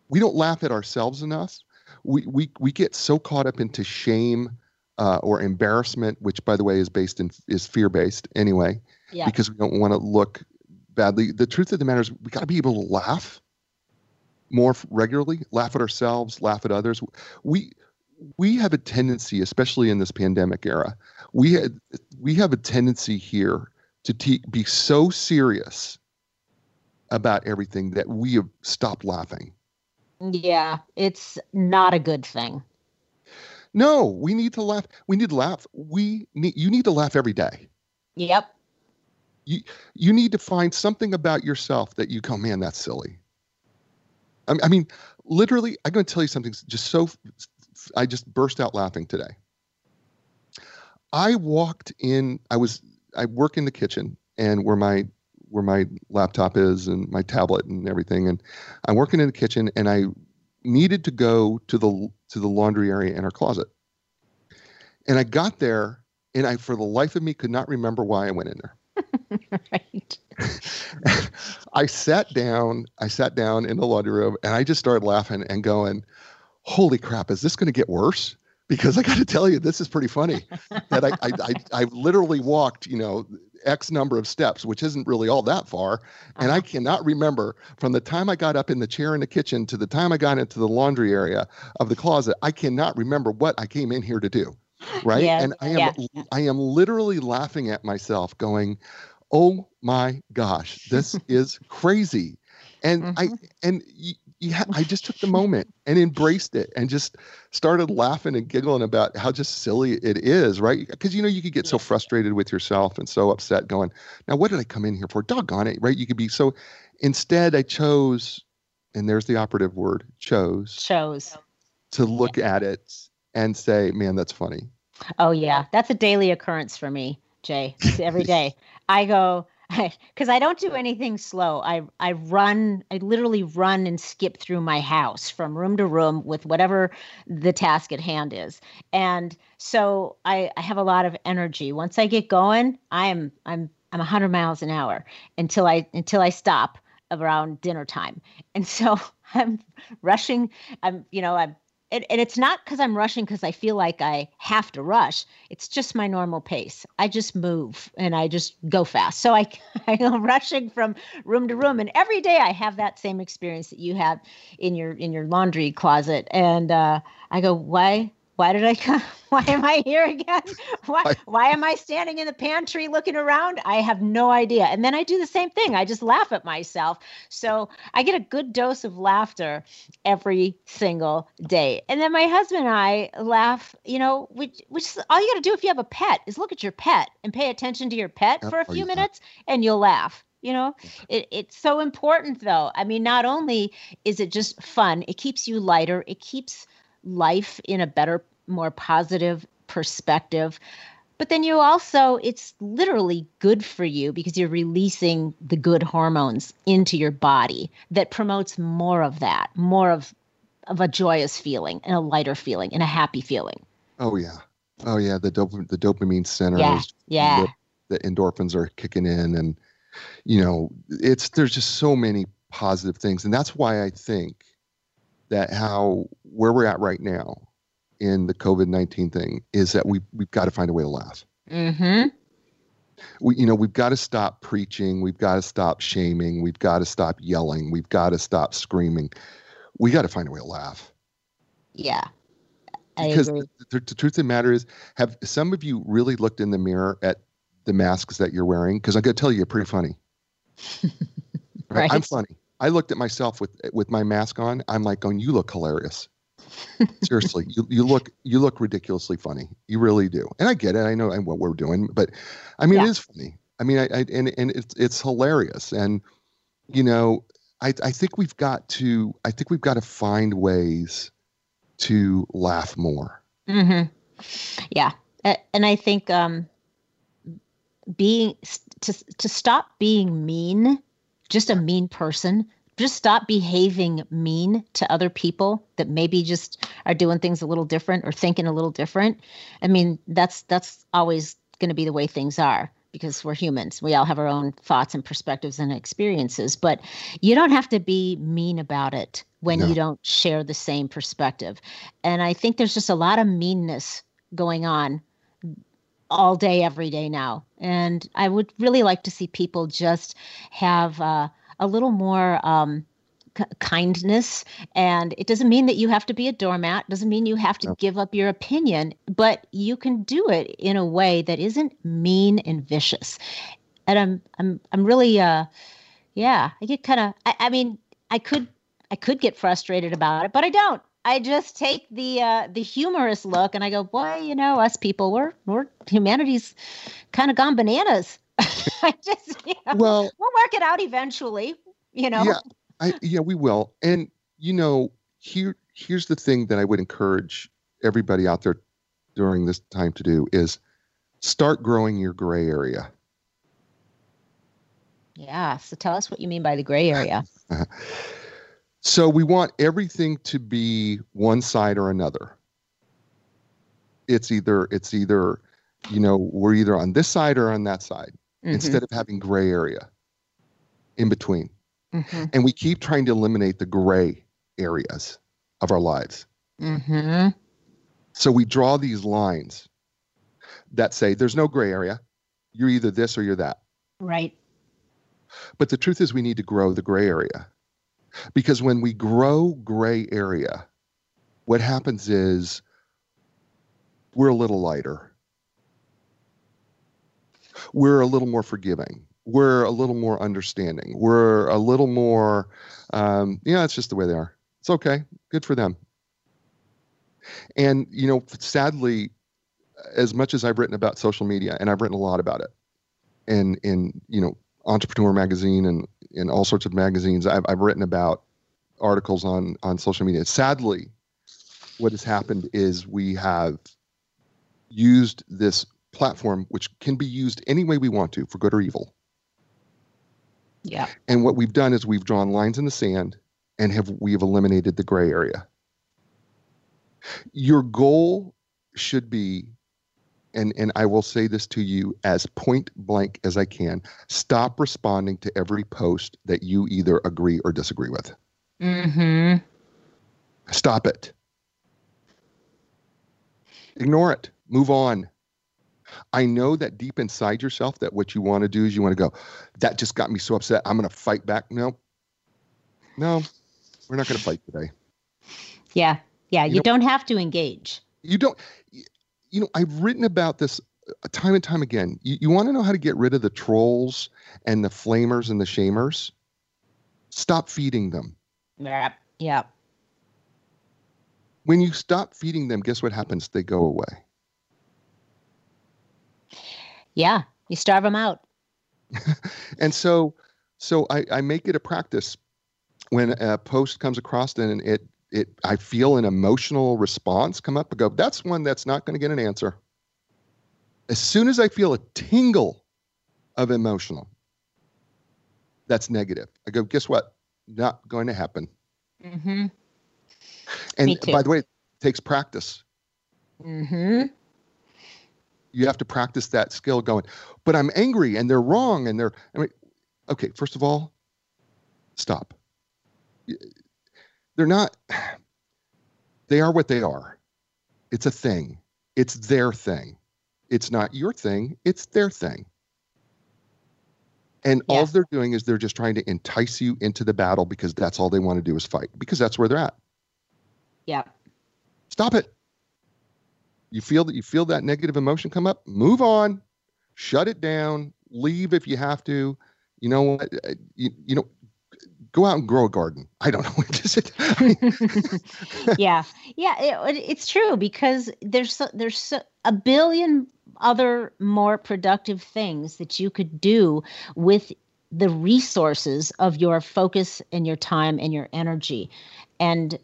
we don't laugh at ourselves enough we we, we get so caught up into shame uh, or embarrassment which by the way is based in is fear based anyway yeah, because we don't want to look badly. The truth of the matter is, we got to be able to laugh more regularly, laugh at ourselves, laugh at others. We we have a tendency, especially in this pandemic era, we had we have a tendency here to te- be so serious about everything that we have stopped laughing. yeah. It's not a good thing. No, we need to laugh. We need to laugh. We need you need to laugh every day. Yep. you you need to find something about yourself that you go, man, that's silly. I, I mean, literally, I'm going to tell you something just so I just burst out laughing today. I walked in, I was, I work in the kitchen and where my, where my laptop is and my tablet and everything. And I'm working in the kitchen and I needed to go to the, to the laundry area in our closet. And I got there and I, for the life of me, could not remember why I went in there. [LAUGHS] right. [LAUGHS] I sat down, I sat down in the laundry room and I just started laughing and going, Holy crap, is this going to get worse? Because I got to tell you, this is pretty funny. [LAUGHS] that I, I, I, I literally walked, you know, X number of steps, which isn't really all that far. And I Uh-huh. cannot remember from the time I got up in the chair in the kitchen to the time I got into the laundry area of the closet, I cannot remember what I came in here to do. Right. Yeah, and I am yeah. I am literally laughing at myself, going, Oh my gosh, this [LAUGHS] is crazy. And I and yeah, I just took the moment and embraced it and just started laughing and giggling about how just silly it is, right? Because you know you could get so frustrated with yourself and so upset, going, "Now what did I come in here for? Doggone it!" Right? You could be so. Instead, I chose, and there's the operative word, chose Shows. to look at it and say, "Man, that's funny." Oh yeah, that's a daily occurrence for me, Jay. It's every [LAUGHS] day. I go because I don't do anything slow. I I run. I literally run and skip through my house from room to room with whatever the task at hand is, and so I I have a lot of energy. Once I get going, I'm I'm I'm 100 miles an hour until I until I stop around dinner time, and so [LAUGHS] I'm rushing. I'm you know I'm and, and it's not because I'm rushing because I feel like I have to rush. It's just my normal pace. I just move and I just go fast. So I, [LAUGHS] I am rushing from room to room. And every day I have that same experience that you have in your in your laundry closet. And uh, I go, why why did I come? [LAUGHS] Why am I here again? [LAUGHS] Why, why am I standing in the pantry looking around? I have no idea. And then I do the same thing. I just laugh at myself. So I get a good dose of laughter every single day. And then my husband and I laugh, you know, which, which is all you got to do if you have a pet is look at your pet and pay attention to your pet for a few minutes and you'll laugh you know it, it's so important though i mean not only is it just fun it keeps you lighter it keeps life in a better, more positive perspective. But then you also, it's literally good for you because you're releasing the good hormones into your body that promotes more of that, more of, of a joyous feeling and a lighter feeling and a happy feeling. Oh, yeah. Oh, yeah. The, dop- the dopamine center. Yeah. Yeah. The, the endorphins are kicking in. And, you know, it's, there's just so many positive things. And that's why I think that how where we're at right now in the COVID nineteen thing is that we we've got to find a way to laugh. Mm-hmm. We you know we've got to stop preaching. We've got to stop shaming. We've got to stop yelling. We've got to stop screaming. We got to find a way to laugh. Yeah. I because the, the, the, truth of the matter is, have some of you really looked in the mirror at the masks that you're wearing? Because I'm going to tell you, you're pretty funny. right? [LAUGHS] right? I'm funny. I looked at myself with with my mask on. I'm like going, "You look hilarious." [LAUGHS] Seriously, you you look you look ridiculously funny. You really do, and I get it. I know what we're doing, but I mean, yeah. it is funny. I mean, I, I and and it's it's hilarious, and you know, I I think we've got to I think we've got to find ways to laugh more. Mm-hmm. Yeah, and I think um, being to to stop being mean just a mean person. Just stop behaving mean to other people that maybe just are doing things a little different or thinking a little different. I mean that's that's always going to be the way things are because we're humans. We all have our own thoughts and perspectives and experiences but you don't have to be mean about it when no. you don't share the same perspective. And i think there's just a lot of meanness going on all day, every day now. And I would really like to see people just have uh, a little more um, kindness. And it doesn't mean that you have to be a doormat, doesn't mean you have to no. give up your opinion, but you can do it in a way that isn't mean and vicious. And I'm, I'm, I'm really, uh, yeah, I get kind of, I, I mean, I could, I could get frustrated about it, but I don't. I just take the uh, the humorous look and I go, boy, you know, us people, we're we're humanity's kind of gone bananas. [LAUGHS] I just, you know, well, we'll work it out eventually, you know. Yeah, I, yeah, we will. And you know, here here's the thing that I would encourage everybody out there during this time to do is start growing your gray area. Yeah. So tell us what you mean by the gray area. [LAUGHS] So we want everything to be one side or another. It's either it's either you know we're either on this side or on that side mm-hmm. instead of having gray area in between. Mm-hmm. And we keep trying to eliminate the gray areas of our lives. Mm-hmm. So we draw these lines that say there's no gray area. You're either this or you're that. Right. But the truth is, we need to grow the gray area. Because when we grow gray area, what happens is we're a little lighter. We're a little more forgiving. We're a little more understanding. We're a little more, um, yeah, it's just the way they are. It's okay. Good for them. And, you know, sadly, as much as I've written about social media, and I've written a lot about it, and in, you know, Entrepreneur Magazine and in all sorts of magazines. I've, I've written about articles on on social media. Sadly, what has happened is we have used this platform, which can be used any way we want to, for good or evil. Yeah. And what we've done is we've drawn lines in the sand and have we've eliminated the gray area. Your goal should be and and I will say this to you as point blank as I can. Stop responding to every post that you either agree or disagree with. Mm-hmm. Stop it. Ignore it. Move on. I know that deep inside yourself that what you want to do is you want to go, that just got me so upset. I'm going to fight back. No, no, we're not going to fight today. Yeah. Yeah. You, you know, don't have to engage. You don't, you know, I've written about this uh, time and time again. You, you want to know how to get rid of the trolls and the flamers and the shamers? Stop feeding them. Yep. Yeah. When you stop feeding them, guess what happens? They go away. Yeah, you starve them out. [LAUGHS] and so, so I, I make it a practice when a post comes across and it it I feel an emotional response come up. I go, that's one that's not going to get an answer. As soon as I feel a tingle of emotional, that's negative. I go, guess what? Not going to happen. Mm-hmm. And by the way, it takes practice. Mm-hmm you have to practice that skill going but i'm angry and they're wrong and they're i mean okay first of all stop they're not they are what they are. It's a thing. It's their thing. It's not your thing. It's their thing. And yeah. all they're doing is they're just trying to entice you into the battle because that's all they want to do is fight because that's where they're at. Yeah stop it. You feel that you feel that negative emotion come up, move on, shut it down, leave if you have to. You know what? Uh, you, you know, go out and grow a garden. I don't know. [LAUGHS] Just, [LAUGHS] yeah, yeah, it, it's true because there's so, there's so, a billion other more productive things that you could do with the resources of your focus and your time and your energy, and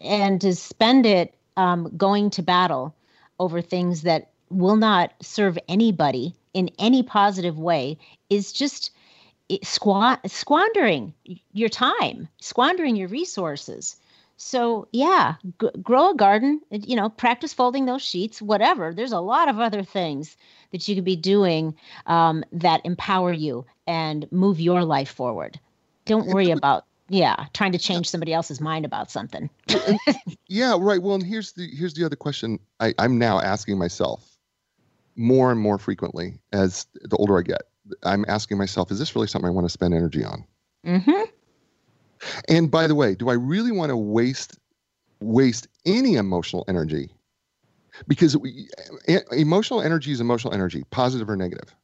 and to spend it um, going to battle over things that will not serve anybody in any positive way is just squandering your time, squandering your resources. So yeah, g- grow a garden. You know, practice folding those sheets. Whatever. There's a lot of other things that you could be doing um, that empower you and move your life forward. Don't worry about yeah trying to change somebody else's mind about something yeah right well and here's the here's the other question I, i'm now asking myself more and more frequently as the older i get i'm asking myself is this really something i want to spend energy on mm-hmm. and by the way do i really want to waste waste any emotional energy because we, emotional energy is emotional energy positive or negative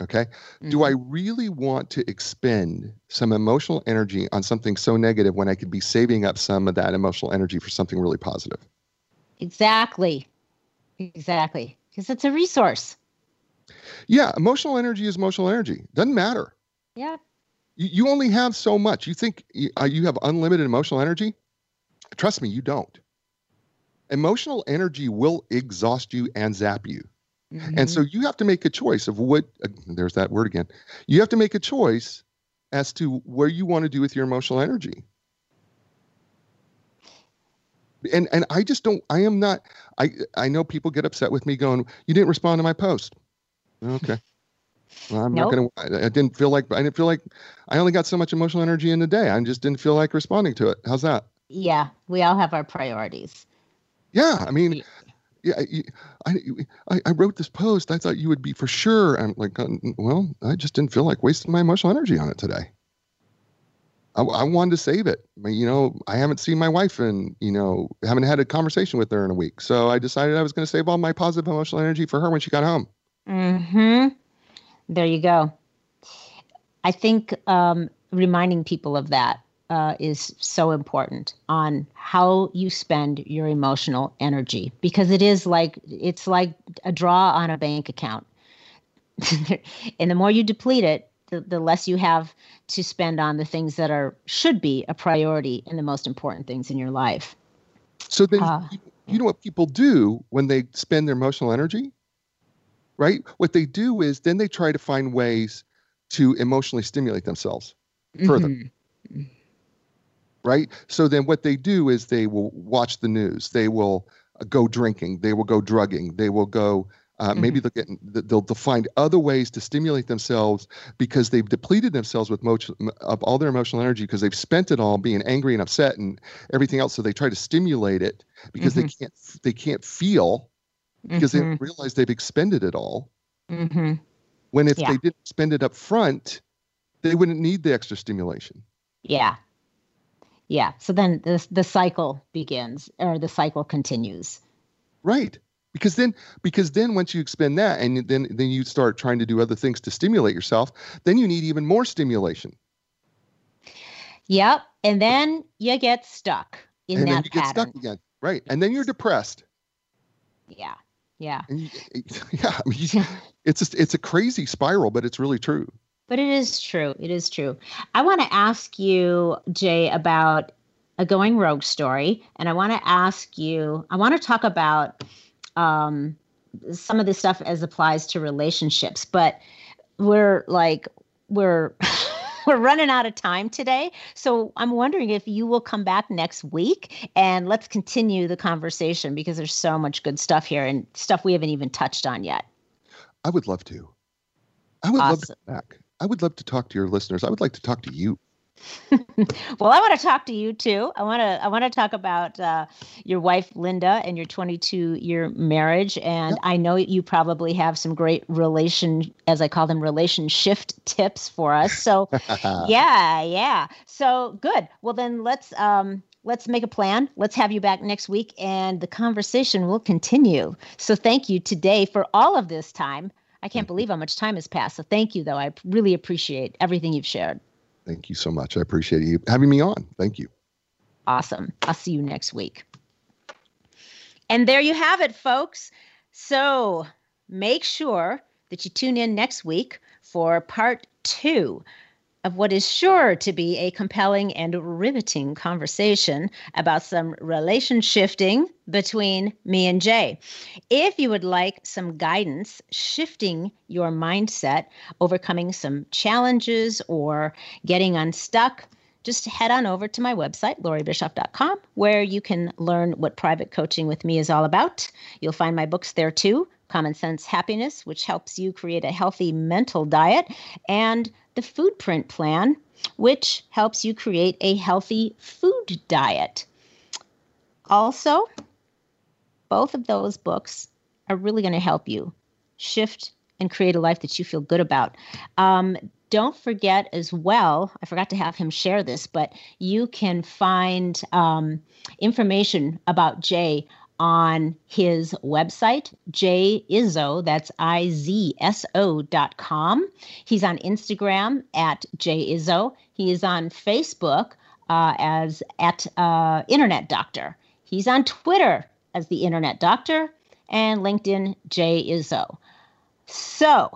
Okay. Mm-hmm. Do I mm-hmm. really want to expend some emotional energy on something so negative when I could be saving up some of that emotional energy for something really positive? Exactly. Exactly. Because it's a resource. Yeah. Emotional energy is emotional energy. Doesn't matter. Yeah. You, you only have so much. You think you, uh, you have unlimited emotional energy? Trust me, you don't. Emotional energy will exhaust you and zap you. Mm-hmm. And so you have to make a choice of what, uh, there's that word again. You have to make a choice as to where you want to do with your emotional energy. And and I just don't I am not I I know people get upset with me going, You didn't respond to my post. Okay. Well, I'm nope. not gonna I didn't feel like I didn't feel like I only got so much emotional energy in the day. I just didn't feel like responding to it. How's that? Yeah, we all have our priorities. Yeah, I mean, yeah, I, I, I wrote this post. I thought you would be for sure. I'm like, uh, well, I just didn't feel like wasting my emotional energy on it today. I, I wanted to save it. I mean, you know, I haven't seen my wife and, you know, haven't had a conversation with her in a week. So I decided I was going to save all my positive emotional energy for her when she got home. Hmm. There you go. I think um, reminding people of that uh, is so important on how you spend your emotional energy because it is like it's like a draw on a bank account [LAUGHS] and the more you deplete it the, the less you have to spend on the things that are should be a priority and the most important things in your life so then uh, you know what people do when they spend their emotional energy right what they do is then they try to find ways to emotionally stimulate themselves further mm-hmm right? So then what they do is they will watch the news. They will uh, go drinking. They will go drugging. They will go Uh, mm-hmm. Maybe they'll get they'll, they'll find other ways to stimulate themselves because they've depleted themselves with of all their emotional energy because they've spent it all being angry and upset and everything else. So they try to stimulate it because mm-hmm. they can't they can't feel because mm-hmm. they realize they've expended it all. Mm-hmm. When if yeah. they didn't spend it up front, they wouldn't need the extra stimulation. Yeah. Yeah. So then the the cycle begins or the cycle continues. Right. Because then because then once you expend that and then then you start trying to do other things to stimulate yourself, then you need even more stimulation. Yep. And then you get stuck in and that then you pattern. get stuck again. Right. And then you're depressed. Yeah. Yeah. [LAUGHS] Yeah. I mean, it's just, it's a crazy spiral, but it's really true. But it is true. It is true. I want to ask you, Jay, about a going rogue story. And I want to ask you, I want to talk about um, some of this stuff as applies to relationships, but we're like, we're. [LAUGHS] [LAUGHS] we're running out of time today. So I'm wondering if you will come back next week and let's continue the conversation because there's so much good stuff here and stuff we haven't even touched on yet. I would love to. I would awesome. love to come back. I would love to talk to your listeners. I would like to talk to you. Well, I want to talk to you too. I want to I want to talk about uh, your wife Linda and your 22 year marriage, and yep. I know you probably have some great relation, as I call them, relation shift tips for us. So, [LAUGHS] yeah, yeah. So good. Well, then let's um, let's make a plan. Let's have you back next week, and the conversation will continue. So, thank you today for all of this time. I can't believe how much time has passed. So thank you, though. I really appreciate everything you've shared. Thank you so much. I appreciate you having me on. Thank you. Awesome. I'll see you next week. And there you have it, folks. So make sure that you tune in next week for part two of what is sure to be a compelling and riveting conversation about some relation shifting between me and Jay. If you would like some guidance shifting your mindset, overcoming some challenges, or getting unstuck, just head on over to my website, lauriebischoff.com, where you can learn what private coaching with me is all about. You'll find my books there too Common Sense Happiness, which helps you create a healthy mental diet, and the Foodprint Plan, which helps you create a healthy food diet. Also, both of those books are really going to help you shift and create a life that you feel good about. Um, don't forget as well, I forgot to have him share this, but you can find um, information about Jay on his website, Jay Izzo, that's I Z S O dot com. He's on Instagram at Jay Izzo. He is on Facebook uh, as at uh, Internet Doctor. He's on Twitter as the Internet Doctor and LinkedIn Jay Izzo. So,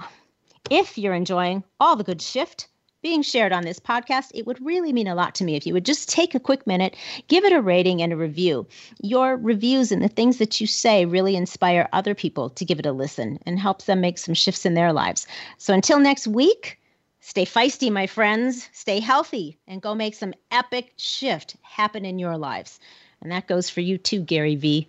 if you're enjoying all the good shift, being shared on this podcast, it would really mean a lot to me if you would just take a quick minute, give it a rating and a review. Your reviews and the things that you say really inspire other people to give it a listen and helps them make some shifts in their lives. So until next week, stay feisty, my friends, stay healthy, and go make some epic shift happen in your lives. And that goes for you too, Gary Vee.